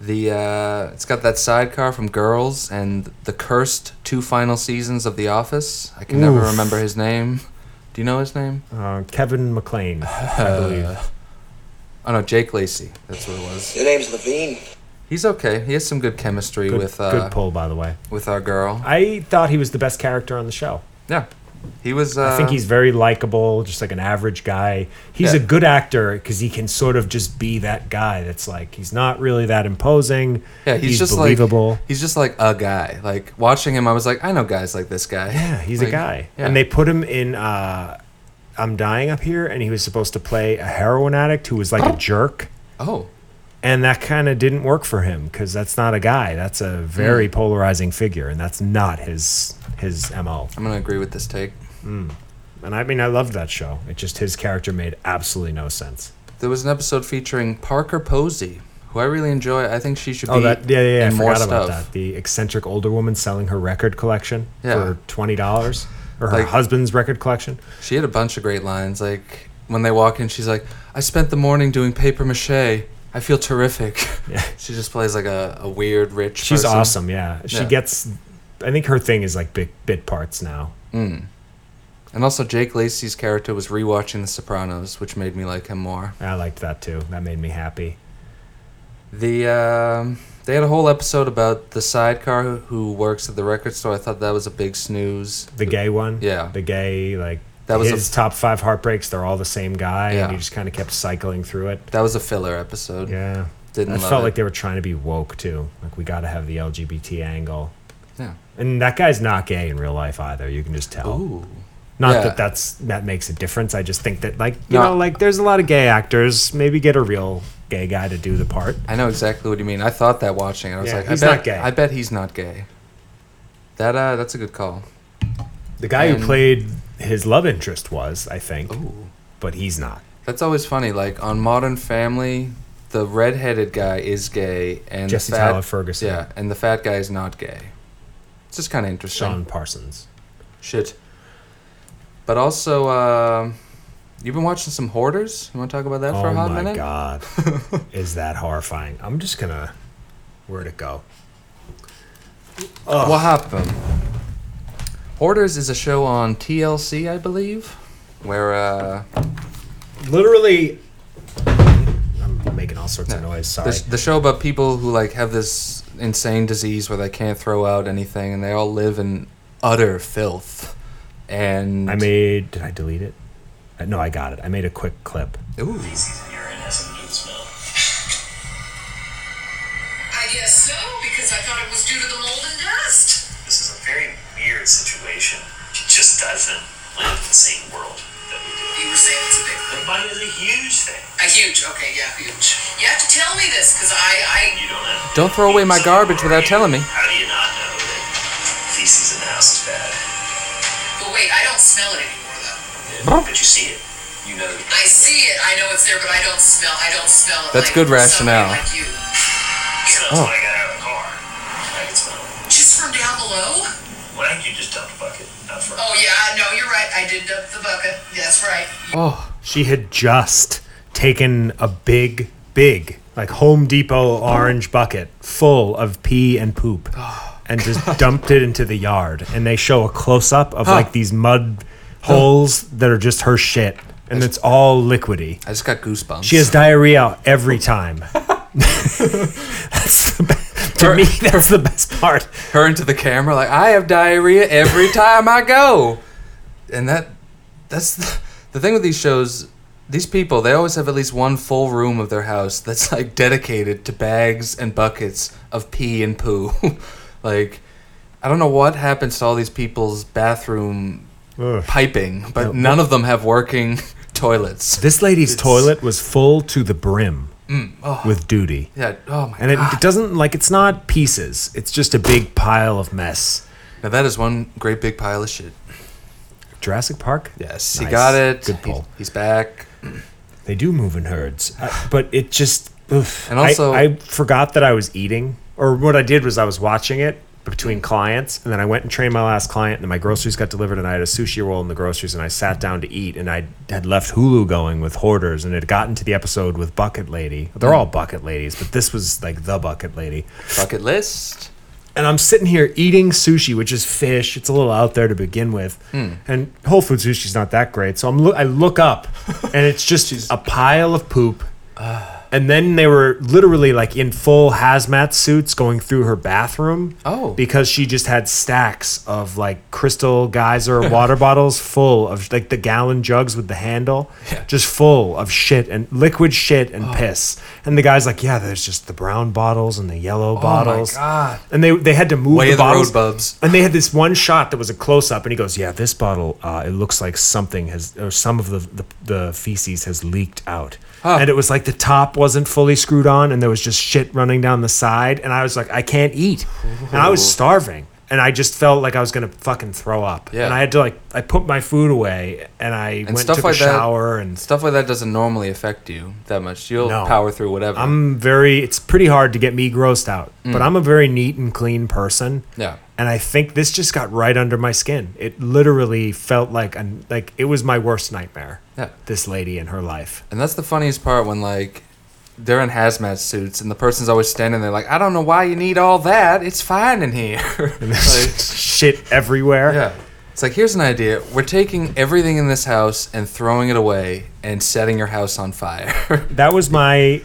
The uh, it's got that sidecar from Girls and the cursed two final seasons of The Office. I can never remember his name. Do you know his name? Uh, Kevin McLean, I [laughs] believe. Oh no, Jake Lacy. That's what it was. Your name's Levine. He's okay. He has some good chemistry Good, with uh, good pull, by the way. with our girl. I thought he was the best character on the show. Yeah, he was. Uh, I think he's very likable, just like an average guy. He's Yeah. a good actor because he can sort of just be that guy. That's like he's not really that imposing. Yeah, he's, just believable. like he's just like a guy. Like watching him, I was like, I know guys like this guy. yeah, he's Like, a guy. Yeah. And they put him in. Uh, I'm dying up here, and he was supposed to play a heroin addict who was like a [gasps] jerk. oh, and that kind of didn't work for him because that's not a guy. That's a very Hmm. polarizing figure, and that's not his his mo. I'm gonna agree with this take. And I mean, I loved that show. It just his character made absolutely no sense. There was an episode featuring Parker Posey, who I really enjoy. I think she should Oh, be that yeah, yeah, yeah. I in more forgot about stuff. that. The eccentric older woman selling her record collection Yeah. for twenty dollars, or her Like- husband's record collection. She had a bunch of great lines. Like when they walk in, she's like, "I spent the morning doing paper mache. I feel terrific." [laughs] Yeah. [laughs] she just plays like a, a weird rich. She's person. awesome. Yeah, she Yeah. gets. I think her thing is like big bit parts now. Mm. And also, Jake Lacy's character was rewatching The Sopranos, which made me like him more. I liked that too. That made me happy. The um, they had a whole episode about the sidecar who, who works at the record store. I thought that was a big snooze. The gay one. Yeah. The gay like. That was a- his top five heartbreaks. They're all the same guy, Yeah. and he just kind of kept cycling through it. That was a filler episode. Yeah, Didn't I felt it. like they were trying to be woke too. Like we got to have the LGBT angle. Yeah. And that guy's not gay in real life either. You can just tell. Ooh. Not Yeah. that that's that makes a difference. I just think that like you No. know like there's a lot of gay actors. Maybe get a real gay guy to do the part. I know exactly what you mean. I thought that watching it. I was Yeah, like, he's I bet, not gay. I bet he's not gay. That uh, that's a good call. The guy And- who played his love interest was, I think, Ooh. but he's not. That's always funny. Like on Modern Family, the redheaded guy is gay, and Jesse the fat, Tyler Ferguson. Yeah, and the fat guy is not gay. It's just kind of interesting. Sean Parsons. Shit. But also, uh, You've been watching some Hoarders. You want to talk about that for Oh a hot minute? Oh my god, [laughs] is that horrifying? I'm just gonna. Where'd it go? What happened? Hoarders is a show on TLC, I believe, where uh, Literally, I'm making all sorts of noise. Sorry. the, the show about people who like have this insane disease where they can't throw out anything, and they all live in utter filth. And I made. Did I delete it? Uh, No, I got it. I made a quick clip. Ooh. Just doesn't live in the same world that we do. You were saying it's a big The thing. money is a huge thing. A huge, okay, yeah, huge. You have to tell me this, because I, I, You don't have Don't throw away my garbage without telling me. How do you not know that feces in the house is bad? but wait, I don't smell it anymore, though. But you see it. You know. I see it, I know it's there, but I don't smell, I don't smell it. That's like good rationale. Like you. It smells Oh. when I got out of the car. I can smell it. Just from down below? Why don't you just dump the bucket out front? Oh yeah, no, you're right. I did dump the bucket. That's right. Oh, She had just taken a big, big, like Home Depot orange bucket full of pee and poop oh, and just dumped it into the yard. And they show a close up of like these mud holes that are just her shit. And it's all liquidy. I just got goosebumps. She has diarrhea every time. [laughs] [laughs] [laughs] that's the be- to Her- me, [laughs] that's the best part. her into the camera like I have diarrhea every [laughs] time I go, and that that's the, the thing with these shows. These people they always have at least one full room of their house that's like dedicated to bags and buckets of pee and poo. [laughs] like I don't know what happens to all these people's bathroom Ugh. piping, but none of them have working toilets. This lady's It's- toilet was full to the brim oh. with duty. Yeah. Oh my And it, god. it doesn't like it's not pieces. It's just a big pile of mess. now that is one great big pile of shit. Jurassic Park? Yes, he got it. Good He- pull. he's back. They do move in herds, uh, but it just. Oof. And also- I, I forgot that I was eating, or what I did was I was watching it between clients, and then I went and trained my last client, and my groceries got delivered, and I had a sushi roll in the groceries, and I sat down to eat, and I had left Hulu going with Hoarders, and it had gotten to the episode with Bucket Lady. They're all bucket ladies, but this was like the bucket lady. Bucket list. and I'm sitting here eating sushi, which is fish. It's a little out there to begin with, hmm. and Whole Food sushi's not that great. So I'm lo- I look up, [laughs] and it's just a pile of poop. And then they were literally like in full hazmat suits going through her bathroom. Oh. because she just had stacks of like crystal geyser [laughs] water bottles full of like the gallon jugs with the handle, yeah. just full of shit and liquid shit Oh. and piss. And the guy's like, "Yeah, there's just the brown bottles and the yellow bottles." Oh my God. And they they had to move Way the of the bottles. road bubs. And they had this one shot that was a close up, and he goes, "Yeah, this bottle, uh, it looks like something has, or some of the the, the feces has leaked out." And it was like the top wasn't fully screwed on, and there was just shit running down the side. And I was like, I can't eat, and I was starving, and I just felt like I was gonna fucking throw up. Yeah. And I had to like, I put my food away, and I went stuff took like a that- shower, and Stuff like that doesn't normally affect you that much. You'll No. power through whatever. I'm very. It's pretty hard to get me grossed out, Mm. but I'm a very neat and clean person. yeah. and I think this just got right under my skin. It literally felt like an like it was my worst nightmare. Yeah. This lady in her life. And that's the funniest part when like they're in hazmat suits and the person's always standing there like, I don't know why you need all that. It's fine in here. [laughs] like, [laughs] Shit everywhere. yeah. It's like here's an idea. We're taking everything in this house and throwing it away and setting your house on fire. [laughs] That was my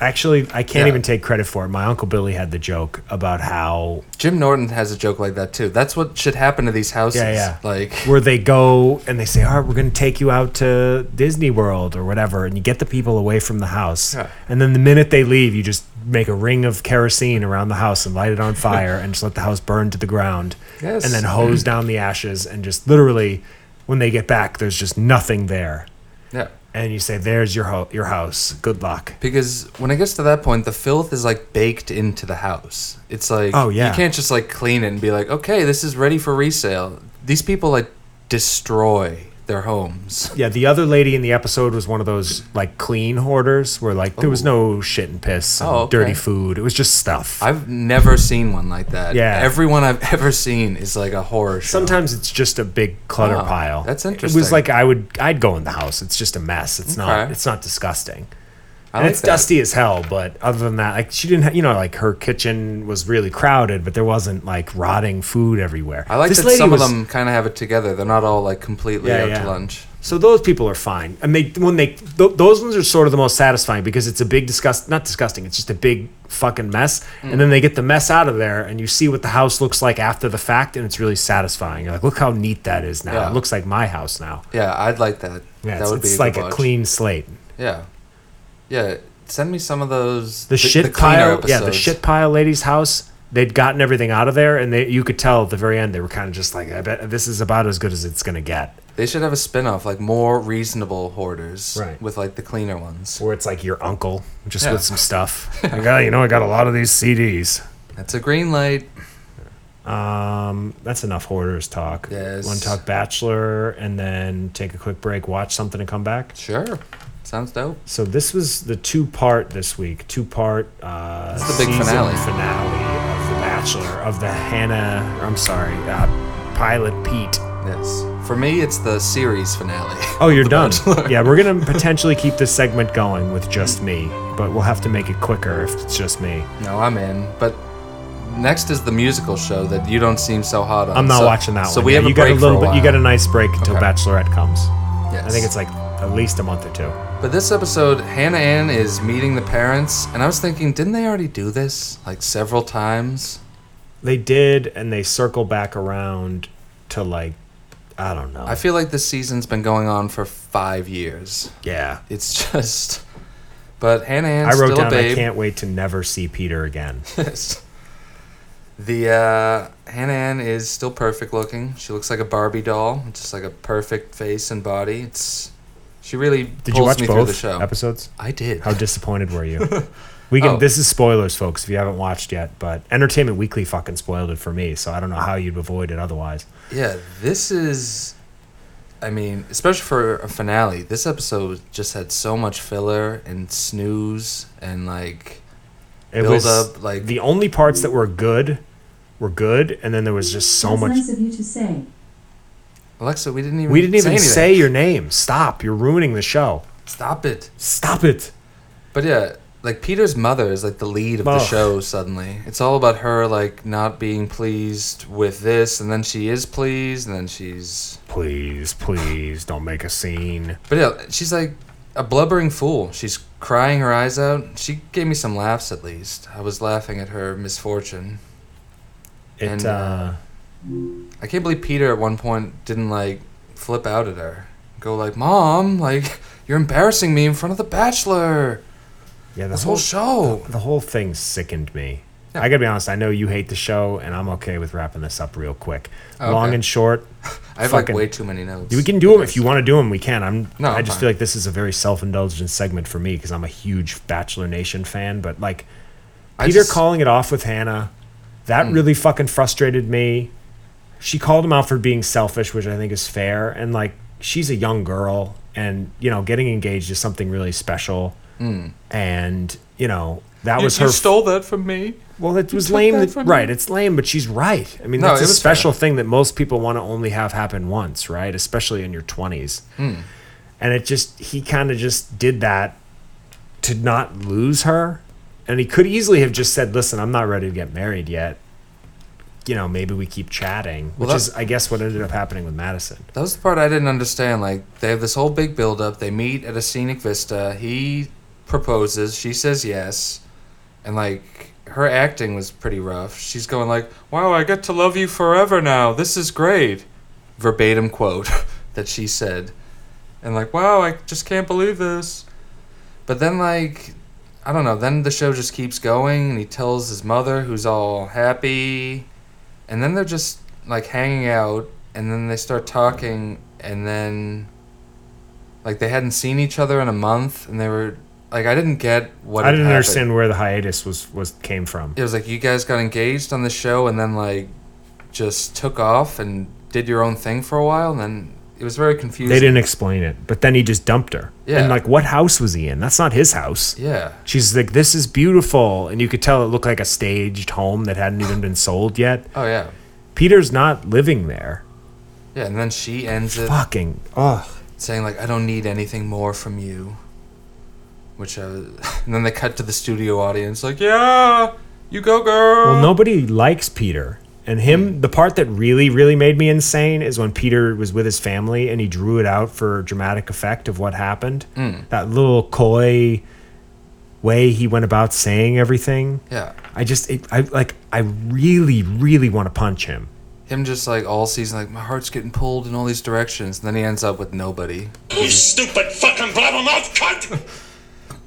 actually I can't Yeah. even take credit for it. My uncle Billy had the joke about how Jim Norton has a joke like that too. That's what should happen to these houses. Yeah, yeah. Like [laughs] where they go and they say, "All right, we're going to take you out to Disney World or whatever," and you get the people away from the house. Yeah. And then the minute they leave, you just make a ring of kerosene around the house and light it on [laughs] fire and just let the house burn to the ground. Yes. And then hose down the ashes and just literally, when they get back, there's just nothing there. Yeah. And you say, "There's your ho- your house. Good luck." Because when it gets to that point, the filth is like baked into the house. It's like Oh, yeah. you can't just like clean it and be like, okay, this is ready for resale. These people like destroy their homes. Yeah, the other lady in the episode was one of those like clean hoarders where like there was no shit and piss and Oh, okay. dirty food. It was just stuff. I've never seen one like that. Yeah. Everyone I've [laughs] ever seen is like a horror show. Sometimes it's just a big clutter Oh, pile. that's interesting. It interesting. was like I would I'd go in the house. It's just a mess. It's not Okay. it's not disgusting. I like it's that. dusty as hell, but other than that, like she didn't, ha- you know, like her kitchen was really crowded, but there wasn't like rotting food everywhere. I like This that some was- of them kind of have it together. They're not all like completely Yeah, out yeah. to lunch. So those people are fine, and they when they th- those ones are sort of the most satisfying because it's a big disgust, not disgusting. It's just a big fucking mess, Mm. and then they get the mess out of there, and you see what the house looks like after the fact, and it's really satisfying. You're like, look how neat that is now. Yeah. It looks like my house now. Yeah, I'd like that. Yeah, that would be a like a clean slate. Yeah, yeah. Send me some of those. The, shit cleaner pile, yeah, the shit pile lady's house. They'd gotten everything out of there, and they you could tell at the very end they were kind of just like, I bet this is about as good as it's gonna get. They should have a spin-off, like more reasonable hoarders, Right. With like the cleaner ones. Where it's like your uncle just Yeah. with some stuff. [laughs] like, oh, you know, I got a lot of these CDs. That's a green light. Um, that's enough hoarders talk. Yes. Want to talk Bachelor and then take a quick break, watch something, and come back. Sure, sounds dope. So this was the two part this week, two part. Uh, It's the big season finale. finale of the Bachelor of the Hannah. I'm sorry, uh, pilot Pete. Yes. For me, it's the series finale. Oh, you're [laughs] done. Bachelor. yeah, we're gonna potentially keep this segment going with just me, but we'll have to make it quicker if it's just me. No, I'm in. But next is the musical show that you don't seem so hot on. I'm not so, watching that so one. we Yeah, have a you got a little for a bit. You got a while. nice break until Okay. Bachelorette comes. Yes. I think it's like at least a month or two. But this episode, Hannah Ann is meeting the parents, and I was thinking, didn't they already do this like several times? They did, and they circle back around to like, I don't know. I feel like this season's been going on for five years. yeah. It's [laughs] just. But Hannah Ann, I wrote still a down. I can't wait to never see Peter again. [laughs] the uh, Hannah Ann is still perfect looking. She looks like a Barbie doll, just like a perfect face and body. It's she really Did pulls you watch me through the both show. episodes? I did. How disappointed were you? [laughs] We can. Oh. This is spoilers, folks. If you haven't watched yet, but Entertainment Weekly fucking spoiled it for me, so I don't know how you'd avoid it otherwise. Yeah, this is. I mean, especially for a finale, this episode just had so much filler and snooze and like It build was up. Like the only parts that were good were good, and then there was just so That's much. nice of you to say. Alexa, we didn't even. We didn't even anything. say your name. Stop! You're ruining the show. Stop it. Stop it. But yeah, like Peter's mother is like the lead of the show suddenly. It's all about her like not being pleased with this and then she is pleased and then she's Please, please, don't make a scene. But yeah, she's like a blubbering fool. She's crying her eyes out. She gave me some laughs at least. I was laughing at her misfortune. It. And, uh, uh, I can't believe Peter at one point didn't like flip out at her. Go like, "Mom, like you're embarrassing me in front of the bachelor." yeah, the This whole whole show. the whole thing sickened me. Yeah. I gotta be honest. I know you hate the show, and I'm okay with wrapping this up real quick. Okay. Long and short. [laughs] I have fucking- like way too many notes. We can do them if you want to do them. We can. I'm. No, I just fine. feel like this is a very self-indulgent segment for me because I'm a huge Bachelor Nation fan. But like Peter just- calling it off with Hannah, that Mm. really fucking frustrated me. She called him out for being selfish, which I think is fair. And like she's a young girl, and you know, getting engaged is something really special. Mm. And you know, that You- was you her. stole that from me. Well, it was lame. that That, right, me. it's lame, but she's right. I mean, No, that's a special fair. thing that most people want to only have happen once, right? Especially in your 20s. Hmm. And it just, he kind of just did that to not lose her. And he could easily have just said, listen, I'm not ready to get married yet. You know, maybe we keep chatting, Well, which is, I guess, what ended up happening with Madison. That was the part I didn't understand. Like they have this whole big build up. They meet at a scenic vista. He proposes. She says yes, and like her acting was pretty rough. She's going like, "Wow, I get to love you forever now. This is great." Verbatim quote [laughs] that she said, and like, "Wow, I just can't believe this." But then like. I don't know. Then the show just keeps going, and he tells his mother, who's all happy, and then they're just like hanging out, and then they start talking, and then like they hadn't seen each other in a month, and they were like, I didn't get what. I didn't happened. understand where the hiatus was, was came from. It was like you guys got engaged on the show, and then like just took off and did your own thing for a while, and then it was very confusing. They didn't explain it, but then he just dumped her. Yeah. And like, what house was he in? That's not his house. Yeah. She's like, this is beautiful, and you could tell it looked like a staged home that hadn't even been sold yet. Oh yeah. Peter's not living there. Yeah, and then she ends it Fucking oh. saying like, "I don't need anything more from you," which, uh, [laughs] and then they cut to the studio audience like, "Yeah, you go, girl." Well, nobody likes Peter. And him, the part that really, really made me insane is when Peter was with his family and he drew it out for dramatic effect of what happened. Hmm. That little coy way he went about saying everything. Yeah, I just, it, I like, I really, really want to punch him. him just like all season, like my heart's getting pulled in all these directions, and then he ends up with nobody. You stupid fucking blabbermouth cunt! [laughs]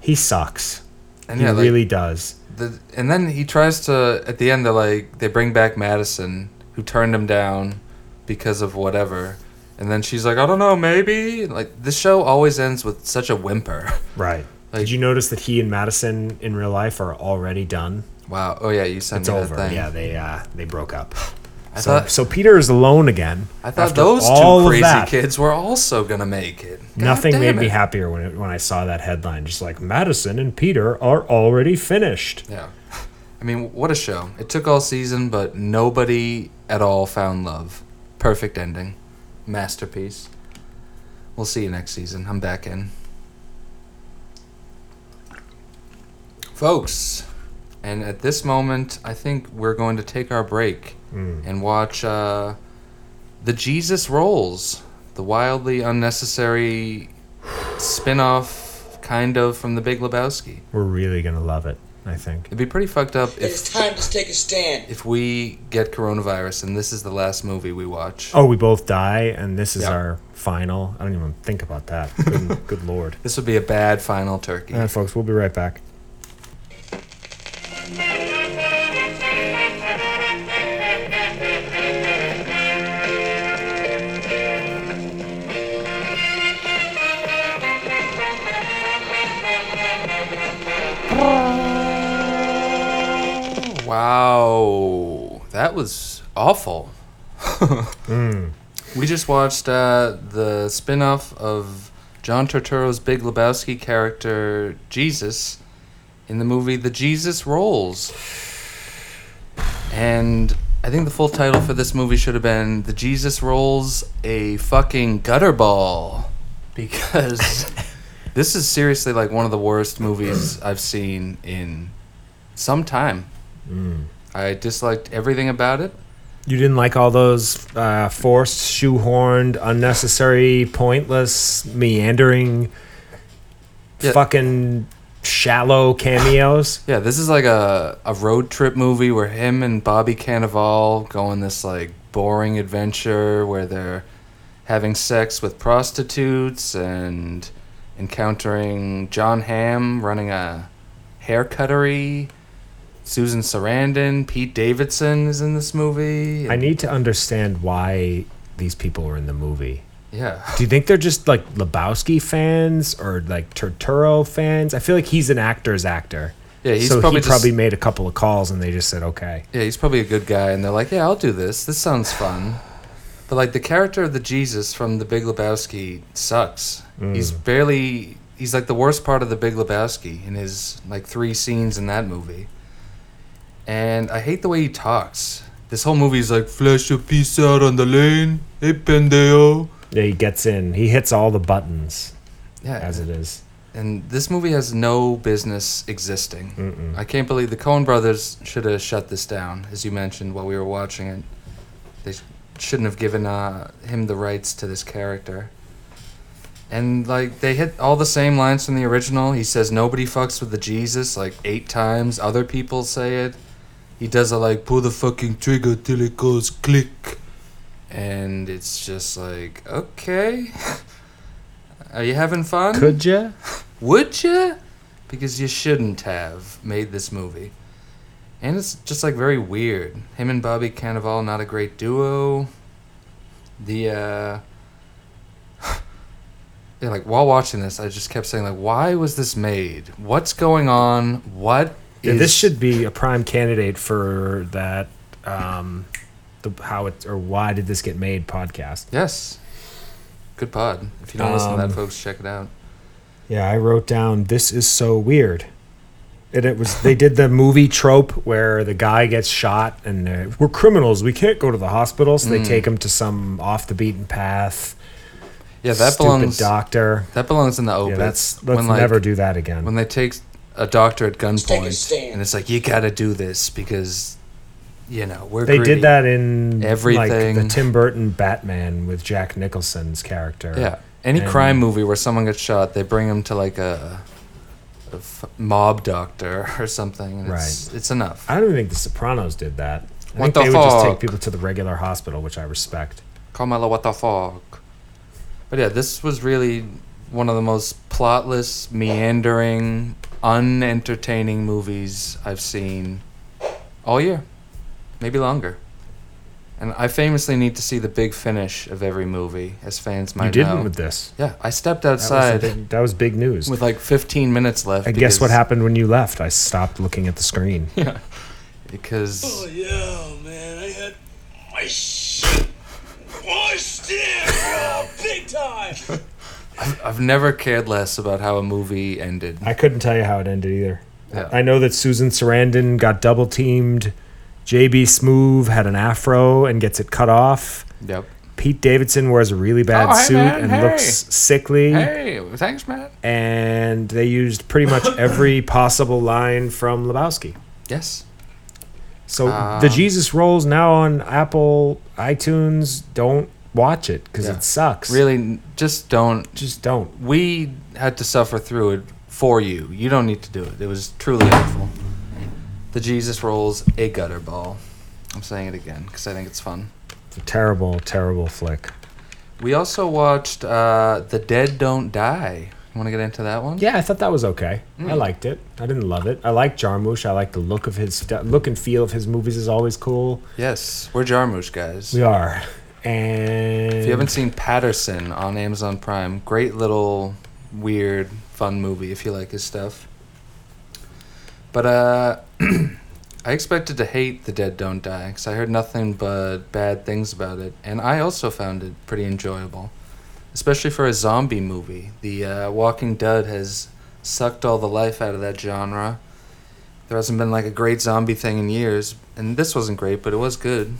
He sucks. And He yeah, like, really does. The, and then he tries to at the end. They're like they bring back Madison, who turned him down because of whatever. And then she's like, I don't know, maybe. Like this show always ends with such a whimper. [laughs] Right. Like- Did you notice that he and Madison in real life are already done? Wow. Oh yeah, you sent It's me over. that thing. Yeah, they uh, they broke up. I So, thought so Peter is alone again. I thought those two crazy kids were also gonna make it. God Nothing made me happier when it, when I saw that headline. Just like Madison and Peter are already finished. Yeah. I mean, what a show. It took all season, but nobody at all found love. Perfect ending. Masterpiece. We'll see you next season. I'm back in. Folks, and at this moment, I think we're going to take our break and watch uh, The Jesus Rolls, the wildly unnecessary spin off, kind of, from The Big Lebowski. We're really gonna love it. I think. It'd be pretty fucked up It is time to take a stand. if we get coronavirus and this is the last movie we watch. Oh, we both die, and this is Yeah. our final. I don't even think about that. Good, [laughs] good lord. This would be a bad final turkey. All right, folks, we'll be right back. Wow, that was awful. [laughs] We just watched uh, the spin off of John Turturro's Big Lebowski character, Jesus, in the movie The Jesus Rolls. And I think the full title for this movie should have been The Jesus Rolls a Fucking Gutter Ball. Because [laughs] this is seriously like one of the worst movies I've seen in some time. I disliked everything about it. You didn't like all those uh, forced, shoehorned, unnecessary, pointless, meandering, Yeah. fucking shallow cameos. [sighs] Yeah, this is like a, a road trip movie where him and Bobby Cannavale go on this like boring adventure where they're having sex with prostitutes and encountering Jon Hamm running a hair cuttery. Susan Sarandon, Pete Davidson is in this movie. I need to understand why these people were in the movie. yeah. Do you think they're just like Lebowski fans or like Turturro fans? I feel like he's an actor's actor. Yeah, he's so probably he just- probably made a couple of calls and they just said okay. Yeah, he's probably a good guy, and they're like, "Yeah, I'll do this. This sounds fun." But like the character of the Jesus from The Big Lebowski sucks. Mm. He's barely. He's like the worst part of The Big Lebowski in his like three scenes in that movie. And I hate the way he talks. This whole movie is like, "Flash a piece out on the lane, hey pendejo." Yeah, he gets in. He hits all the buttons Yeah, as it is. and this movie has no business existing. I can't believe the Coen brothers should have shut this down, as you mentioned while we were watching it. They shouldn't have given uh, him the rights to this character. And like they hit all the same lines from the original. He says nobody fucks with the Jesus like eight times. Other people say it. He does a like pull the fucking trigger till it goes click, and it's just like okay. [laughs] Are you having fun? Could ya? Would you? Because you shouldn't have made this movie. And it's just like very weird. Him and Bobby Cannavale not a great duo. The uh [laughs] Yeah, like while watching this, I just kept saying like why was this made? What's going on? What Yeah, is this should be a prime candidate for that. Um, the how it or why did this get made podcast? Yes. good pod. If you don't listen to that, Um, folks, check it out. Yeah, I wrote down this is so weird. And it was they did the movie trope where the guy gets shot and uh, we're criminals. We can't go to the hospital, so they Mm. take him to some off the beaten path. Yeah, that stupid belongs. doctor. That belongs in the open. Yeah, that's let's when, like, never do that again. when they take a doctor at gunpoint, and it's like you got to do this because, you know, we're they gritty. did that in like Everything. the Tim Burton Batman with Jack Nicholson's character. Yeah, any And- crime movie where someone gets shot, they bring him to like a, a f- mob doctor [laughs] or something, and it's it's enough. I don't even think The Sopranos did that. I What think the they would just take people to the regular hospital, which I respect. Carmela, what the fuck? But yeah, this was really one of the most plotless, meandering, unentertaining movies I've seen all year, maybe longer. And I famously need to see the big finish of every movie, as fans might know. you didn't know. with this. yeah, I stepped That was, outside big, that was big news. with like 15 minutes left. and guess what happened when you left? I stopped looking at the screen. [laughs] Yeah, because Oh, yeah, man, I had my shit washed in, bro, big time. [laughs] I've never cared less about how a movie ended. I couldn't tell you how it ended either. Yeah. I know that Susan Sarandon got double teamed. JB Smoove had an afro and gets it cut off. Yep. Pete Davidson wears a really bad Oh, hey, suit man, and hey. looks sickly. Hey, thanks, man. And they used pretty much [laughs] every possible line from Lebowski. Yes. So Um, the Jesus rolls now on Apple iTunes. Don't watch it because Yeah. it sucks. Really, just don't. just don't. We had to suffer through it for you. You don't need to do it. It was truly awful. The Jesus rolls a gutter ball. I'm saying it again because I think it's fun. It's a terrible, terrible flick. We also watched uh, The Dead Don't Die. You want to get into that one? Yeah, I thought that was okay. Mm. I liked it. I didn't love it. I like Jarmusch. I like the look of his stu- look and feel of his movies is always cool. Yes, we're Jarmusch guys. We are. And If you haven't seen Paterson on Amazon Prime, great little weird fun movie if you like his stuff. But uh [clears throat] I expected to hate The Dead Don't Die cuz I heard nothing but bad things about it and I also found it pretty enjoyable. Especially for a zombie movie. The uh, Walking Dead has sucked all the life out of that genre. There hasn't been like a great zombie thing in years and this wasn't great, but it was good.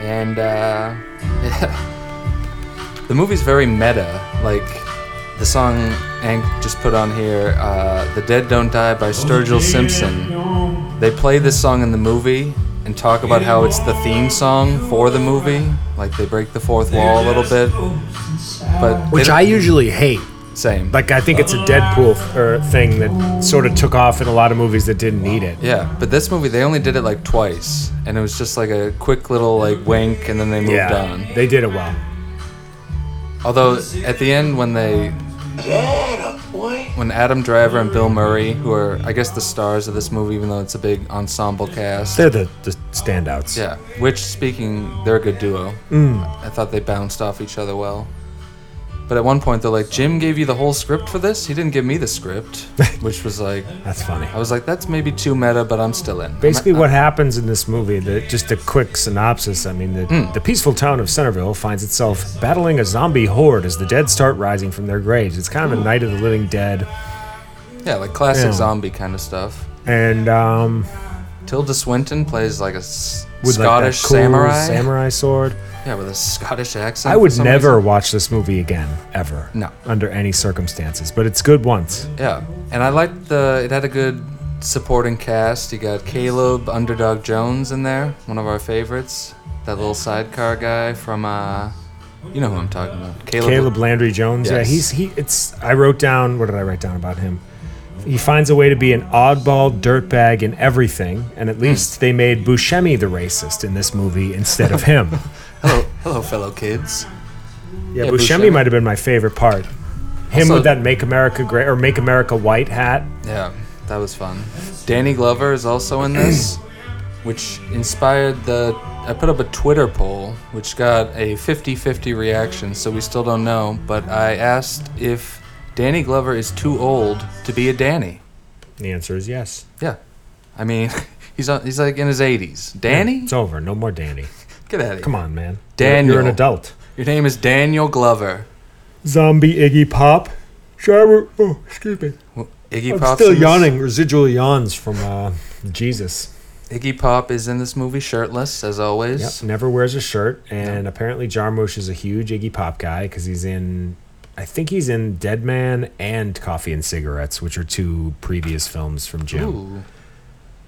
And uh yeah. [laughs] The movie's very meta. Like the song Hank just put on here, uh, "The Dead Don't Die" by Sturgill Simpson. They play this song in the movie and talk about how it's the theme song for the movie. Like they break the fourth wall a little bit. But which I usually hate. Same. Like I think it's a Deadpool f- er, thing that sort of took off in a lot of movies that didn't need it. yeah, but this movie they only did it like twice, and it was just like a quick little like wink, and then they moved Yeah, on. they did it well. Although at the end when they when Adam Driver and Bill Murray, who are I guess the stars of this movie, even though it's a big ensemble cast. They're the, the standouts. Yeah, which speaking, they're a good duo. Mm. I thought they bounced off each other well. But at one point they're like, Jim gave you the whole script for this. He didn't give me the script, [laughs] which was like, That's funny. I was like, that's maybe too meta, but I'm still in. I'm- Basically, I'm- what happens in this movie, the, just a quick synopsis. I mean, the, Hmm. the peaceful town of Centerville finds itself battling a zombie horde as the dead start rising from their graves. It's kind of a Night of the Living Dead. yeah, like classic Yeah. zombie kind of stuff. And um, Tilda Swinton plays like a s- with Scottish like cool samurai. samurai sword. Yeah, with a Scottish accent. I would never reason. watch this movie again, ever. No. Under any circumstances. But it's good once. Yeah, and I liked the. It had a good supporting cast. You got Caleb Underdog Jones in there, one of our favorites. That little sidecar guy from. uh You know who I'm talking about. Caleb. Caleb Landry Jones. Yeah, Yes. he's he. It's. I wrote down. What did I write down about him? He finds a way to be an oddball dirtbag in everything, and at Hmm. least they made Buscemi the racist in this movie instead of him. [laughs] Hello, hello, fellow kids. Yeah, Yeah, Buscemi, Buscemi. might have been my favorite part. Him Also- with that "Make America Great" or "Make America White" hat. Yeah, that was fun. Danny Glover is also in this, [clears throat] which inspired the. I put up a Twitter poll, which got a 50 50 reaction, so we still don't know. But I asked if Danny Glover is too old to be a Danny. The answer is yes. Yeah. I mean, [laughs] he's on, he's like in his 80s. Danny? It's over. No more Danny. [laughs] Get out of here. Come on, man. Daniel. You're an adult. Your name is Daniel Glover. Zombie Iggy Pop. Shower. Oh, excuse me. Iggy I'm still yawning. Residual yawns from uh, Jesus. Iggy Pop is in this movie shirtless, as always. Yep, never wears a shirt, and apparently Jarmusch is a huge Iggy Pop guy because he's in, I think he's in Dead Man and Coffee and Cigarettes, which are two previous films from Jim. Ooh.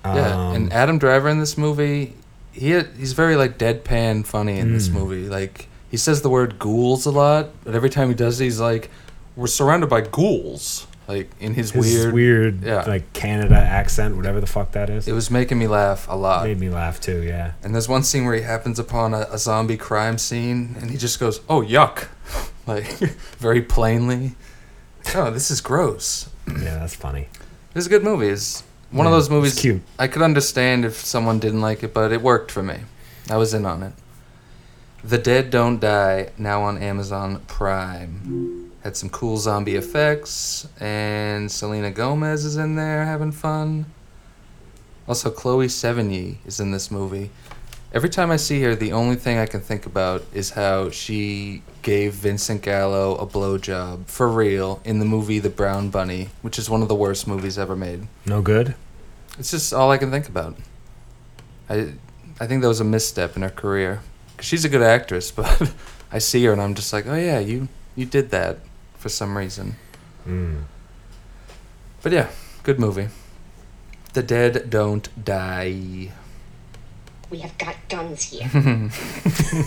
Yeah, Um, and Adam Driver in this movie, he he's very like deadpan funny in this Mm. movie. Like he says the word ghouls a lot, but every time he does, it, he's like, "We're surrounded by ghouls." Like in his, his weird, weird, yeah. like Canada accent, whatever the fuck that is. It was making me laugh a lot. made me laugh too. Yeah. And there's one scene where he happens upon a, a zombie crime scene, and he just goes, "Oh yuck," like [laughs] very plainly. Oh, this is gross. Yeah, that's funny. It's a good movie. It's one of Yeah, those it's movies. cute. I could understand if someone didn't like it, but it worked for me. I was in on it. The Dead Don't Die, now on Amazon Prime. Had some cool zombie effects, and Selena Gomez is in there having fun. Also, Chloe Sevigny is in this movie. Every time I see her, the only thing I can think about is how she gave Vincent Gallo a blowjob for real in the movie The Brown Bunny, which is one of the worst movies ever made. No good. It's just all I can think about. I I think that was a misstep in her career. 'Cause she's a good actress, [laughs] but I see her and I'm just like, oh yeah, you you did that for some reason. Mm. But yeah, good movie. The dead don't die. We have got guns here. [laughs]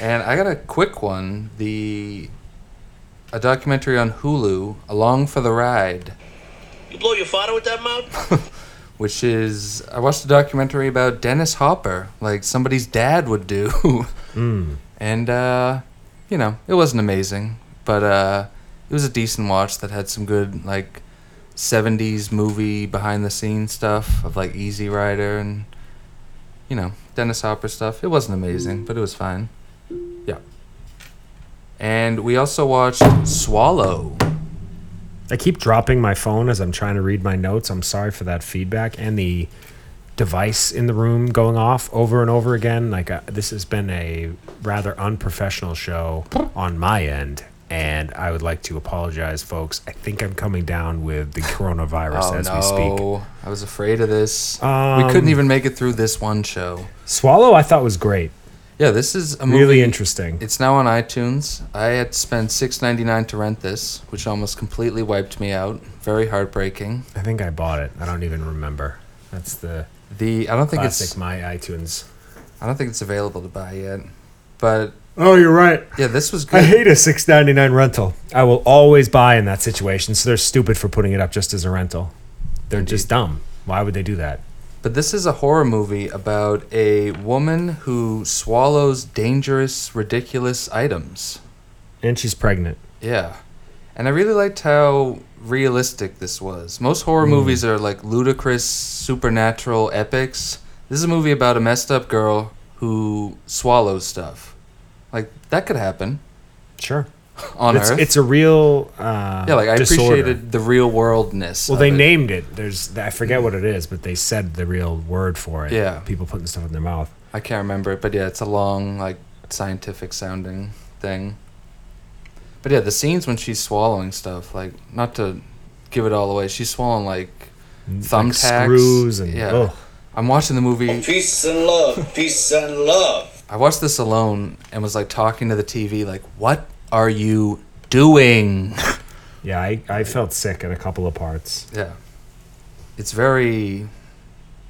And I got a quick one. The a documentary on Hulu, Along for the Ride, You blow your father with that mouth? [laughs] which is I watched a documentary about Dennis Hopper, like somebody's dad would do. [laughs] Mm. and uh, you know, it wasn't amazing, but uh, it was a decent watch that had some good like 70s movie behind the scenes stuff of like Easy Rider and you know, Dennis Hopper stuff. It wasn't amazing, but it was fine. Yeah. And we also watched Swallow. I keep dropping my phone as I'm trying to read my notes. I'm sorry for that feedback and the device in the room going off over and over again. Like uh, this has been a rather unprofessional show on my end, and I would like to apologize, folks. I think I'm coming down with the coronavirus oh as no, we speak. I was afraid of this. we Um, couldn't even make it through this one show. Swallow, I thought was great, Yeah, this is a movie. really interesting. It's now on iTunes. I had to spend six ninety nine to rent this, which almost completely wiped me out. Very heartbreaking. I think I bought it. I don't even remember. That's the The I don't think classic it's my iTunes. I don't think it's available to buy yet. But Oh, you're right. yeah, this was good. I hate a six ninety nine rental. I will always buy in that situation. So they're stupid for putting it up just as a rental. They're just dumb. Why would they do that? But this is a horror movie about a woman who swallows dangerous, ridiculous items. And she's pregnant. Yeah. And I really liked how realistic this was. Most horror hmm. movies are like ludicrous, supernatural epics. This is a movie about a messed up girl who swallows stuff. Like, that could happen Sure. [laughs] on it's, Earth. it's a real uh, yeah, like, I disorder. appreciated the real worldness. Well, of they it. named it. There's I forget what it is, but they said the real word for it. Yeah. People putting stuff in their mouth. I can't remember it, but yeah, it's a long, like, scientific sounding thing. But yeah, the scenes when she's swallowing stuff, like, not to give it all away, she's swallowing, like, Like thumbtacks. screws and yeah. ugh. I'm watching the movie. Peace and love. Peace and love. I watched this alone and was like talking to the TV, like, "What are you doing?" [laughs] Yeah, I, I felt sick in a couple of parts. yeah, it's very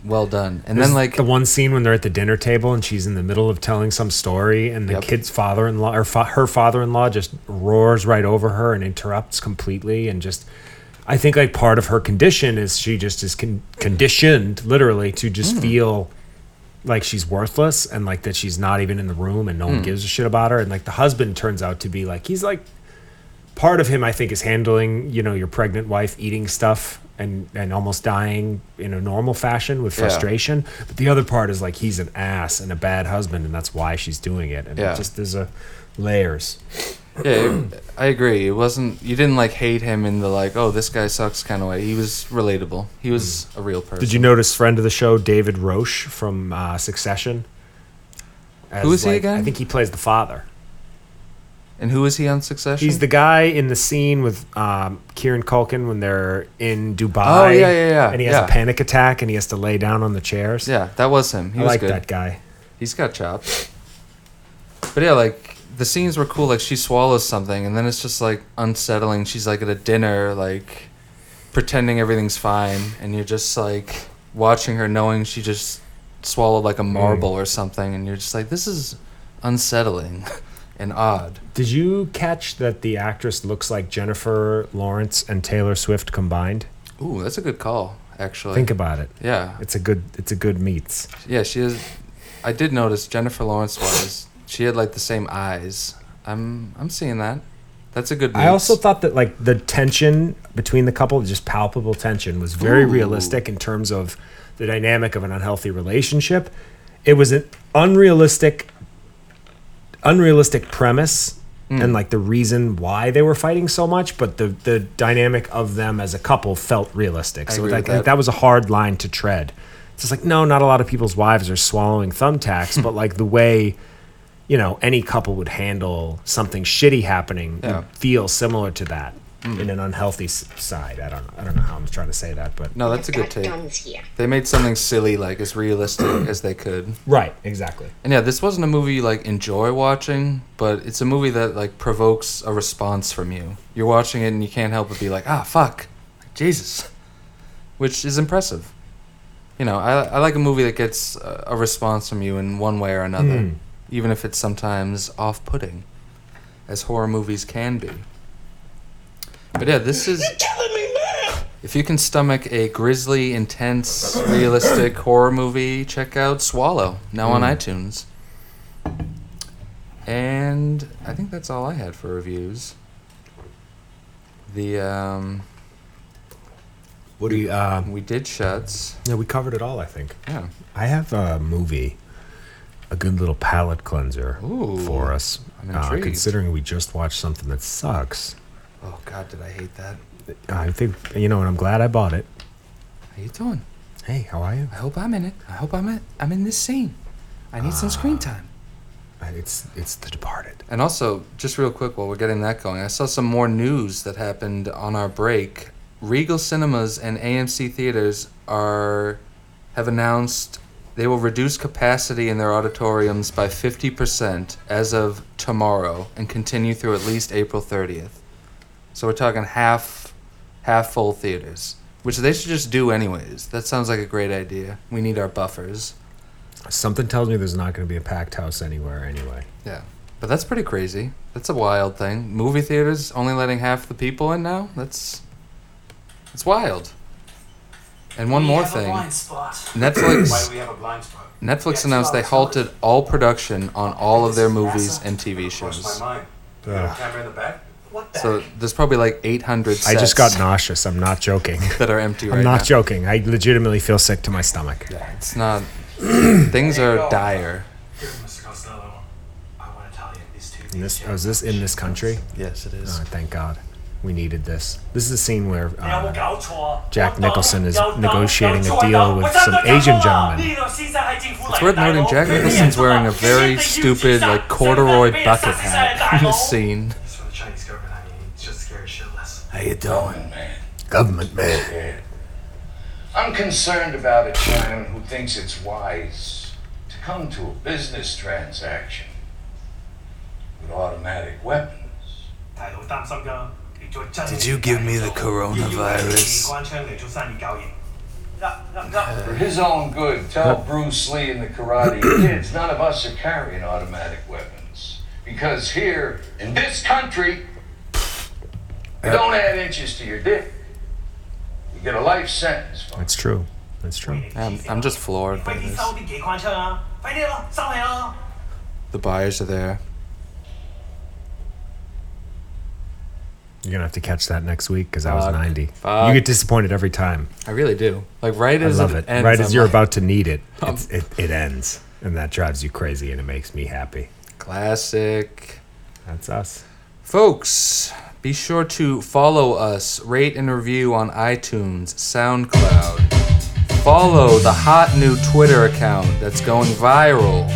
well done. And There's then like, the one scene when they're at the dinner table and she's in the middle of telling some story, and the Yep. kid's father-in-law or fa- her father-in-law just roars right over her and interrupts completely, and just. I think like part of her condition is she just is con- conditioned literally to just Hmm. feel like she's worthless and like that she's not even in the room and no Hmm. one gives a shit about her and like the husband turns out to be like he's like part of him I think is handling you know your pregnant wife eating stuff and and almost dying in a normal fashion with Yeah. frustration but the other part is like he's an ass and a bad husband and that's why she's doing it and Yeah. it just there's a layers yeah, I agree. It wasn't you didn't like hate him in the like, "Oh, this guy sucks" kind of way. He was relatable. He was a real person. did you notice friend of the show David Rasche from uh, Succession as, Who is he like- again? I think he plays the father. And who is he on Succession? He's the guy in the scene with um, Kieran Culkin when they're in Dubai. Oh, yeah, yeah, yeah, And he has yeah. a panic attack and he has to lay down on the chairs. Yeah, that was him. He I was like good. that guy. He's got chops. But yeah, like the scenes were cool. Like she swallows something, and then it's just like unsettling. She's like at a dinner, like pretending everything's fine, and you're just like watching her, knowing she just swallowed like a mm. marble or something, and you're just like, this is unsettling [laughs] and odd. Did you catch that the actress looks like Jennifer Lawrence and Taylor Swift combined? Ooh, that's a good call, actually. Think about it. yeah, It's a good. It's a good meets. yeah. She is. I did notice Jennifer Lawrence was. She had like the same eyes. I'm I'm seeing that. That's a good. I also thought that like the tension between the couple, just palpable tension, was very Ooh. realistic in terms of the dynamic of an unhealthy relationship. It was an unrealistic, unrealistic premise, Hmm. and like the reason why they were fighting so much, but the the dynamic of them as a couple felt realistic. I so agree like, with like that. that was a hard line to tread. It's just like no, not a lot of people's wives are swallowing thumbtacks, [laughs] but like the way. You know, any couple would handle something shitty happening Yeah. would feel similar to that in an unhealthy side. I don't know. I don't know how I'm trying to say that, but No, that's a I've good got take. They made something silly, like as realistic [clears throat] as they could. right, exactly. And yeah, this wasn't a movie you like enjoy watching, but it's a movie that like provokes a response from you. You're watching it and you can't help but be like, ah, fuck, Jesus, [laughs] which is impressive. You know, I, I like a movie that gets a, a response from you in one way or another, Hmm. Even if it's sometimes off-putting, as horror movies can be. But yeah, this is. Killing me, man! If you can stomach a grisly, intense, realistic horror movie, check out Swallow, now on iTunes. And I think that's all I had for reviews. The um, What do you? Uh, we did Shuts. yeah, we covered it all. I think. Yeah. I have a movie, a good little palate cleanser Ooh, for us. I'm Uh, considering we just watched something that sucks, Oh God, did I hate that? I think you know, and I'm glad I bought it. How you doing? Hey, how are you? I hope I'm in it. I hope I'm in. I'm in this scene. I need some screen time. Uh, It's it's The Departed. And also, just real quick while we're getting that going, I saw some more news that happened on our break. Regal Cinemas and AMC theaters are have announced they will reduce capacity in their auditoriums by 50% as of tomorrow and continue through at least April 30th. So we're talking half half full theaters, which they should just do anyways. That sounds like a great idea. We need our buffers. Something tells me there's not going to be a packed house anywhere anyway. Yeah. But that's pretty crazy. That's a wild thing. Movie theaters only letting half the people in now? That's it's wild. And one more thing. Netflix we have a blind spot? Netflix announced they halted all production on all of their movies and TV shows. mind. Ugh. camera in the back? What the So there's probably like 800 sets I just got nauseous. I'm not joking. [laughs] that are empty right now. I'm not now. joking. I legitimately feel sick to my stomach. Yeah, it's not [clears throat] things are dire. Mr. Costello. I want to tell you these two In this, oh, is this in this country? Yes, it is. Oh, thank God we needed this. This is a scene where uh, Jack Nicholson is negotiating a deal with some Asian gentleman. It's worth noting Jack Nicholson's wearing a very stupid, like, corduroy bucket hat in this scene. How you doing, man? Government man. I'm concerned about a Chinaman who thinks it's wise to come to a business transaction with automatic weapons. Did you give me the coronavirus? For his own good, tell Bruce Lee and the Karate [clears throat] Kids none of us are carrying automatic weapons. Because here, in this country, you don't add inches to your dick. You get a life sentence. That's true. That's true. I'm, I'm just floored by this. The buyers are there. You're gonna have to catch that next week because I was Fuck. 90. Fuck. You get disappointed every time. I really do. Like right I as love it, it. ends, right as I'm you're like, about to need it, [laughs] it's, it, it ends, and that drives you crazy, and it makes me happy. classic. That's us. Folks, be sure to follow us, rate and review on iTunes, SoundCloud. Follow the hot new Twitter account that's going viral.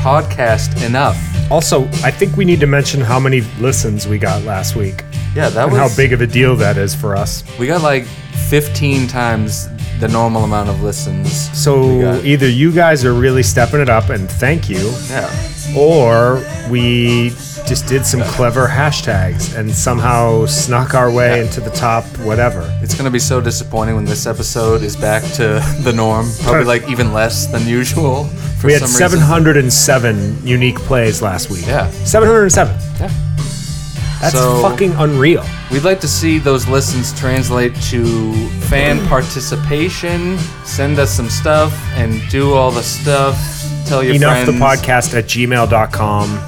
podcast enough. Also, I think we need to mention how many listens we got last week Yeah, that and was how big of a deal that is for us. We got like 15 times the normal amount of listens. So either you guys are really stepping it up and thank you, Yeah. or we just did some clever hashtags and somehow snuck our way into the top whatever. It's gonna be so disappointing when this episode is back to [laughs] the norm. Probably like even less than usual. For we had some reason. 707 unique plays last week. Yeah. 707. Yeah. That's So- fucking unreal. We'd like to see those listens translate to fan participation. Send us some stuff and do all the stuff. Tell your Enough friends. the podcast at gmail.com.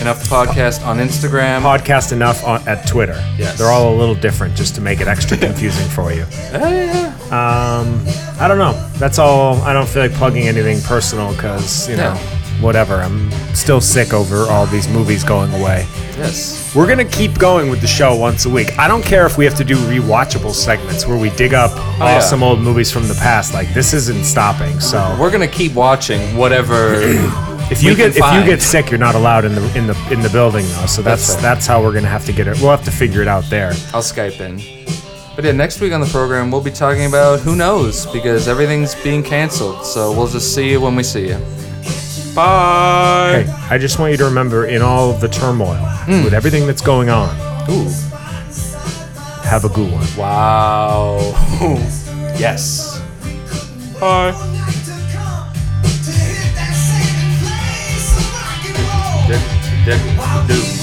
Enough the podcast on Instagram. Podcast enough on, at Twitter. Yes. They're all a little different just to make it extra [laughs] confusing for you. Um, I don't know. That's all. I don't feel like plugging anything personal because, you know, No. Whatever. I'm still sick over all these movies going away. yes. We're going to keep going with the show once a week. I don't care if we have to do rewatchable segments where we dig up Oh, yeah. awesome old movies from the past. Like, this isn't stopping. So. We're gonna keep watching whatever. [clears throat] If you get if you get sick, you're not allowed in the in the in the building though. So that's That's that's, how we're gonna have to get it. We'll have to figure it out there. I'll Skype in. But yeah, next week on the program we'll be talking about who knows because everything's being canceled. So we'll just see you when we see you. Bye. Hey, I just want you to remember, in all of the turmoil, Hmm. with everything that's going on, Ooh. have a good one. Wow. [laughs] yes. Bye. Dick, dick, do.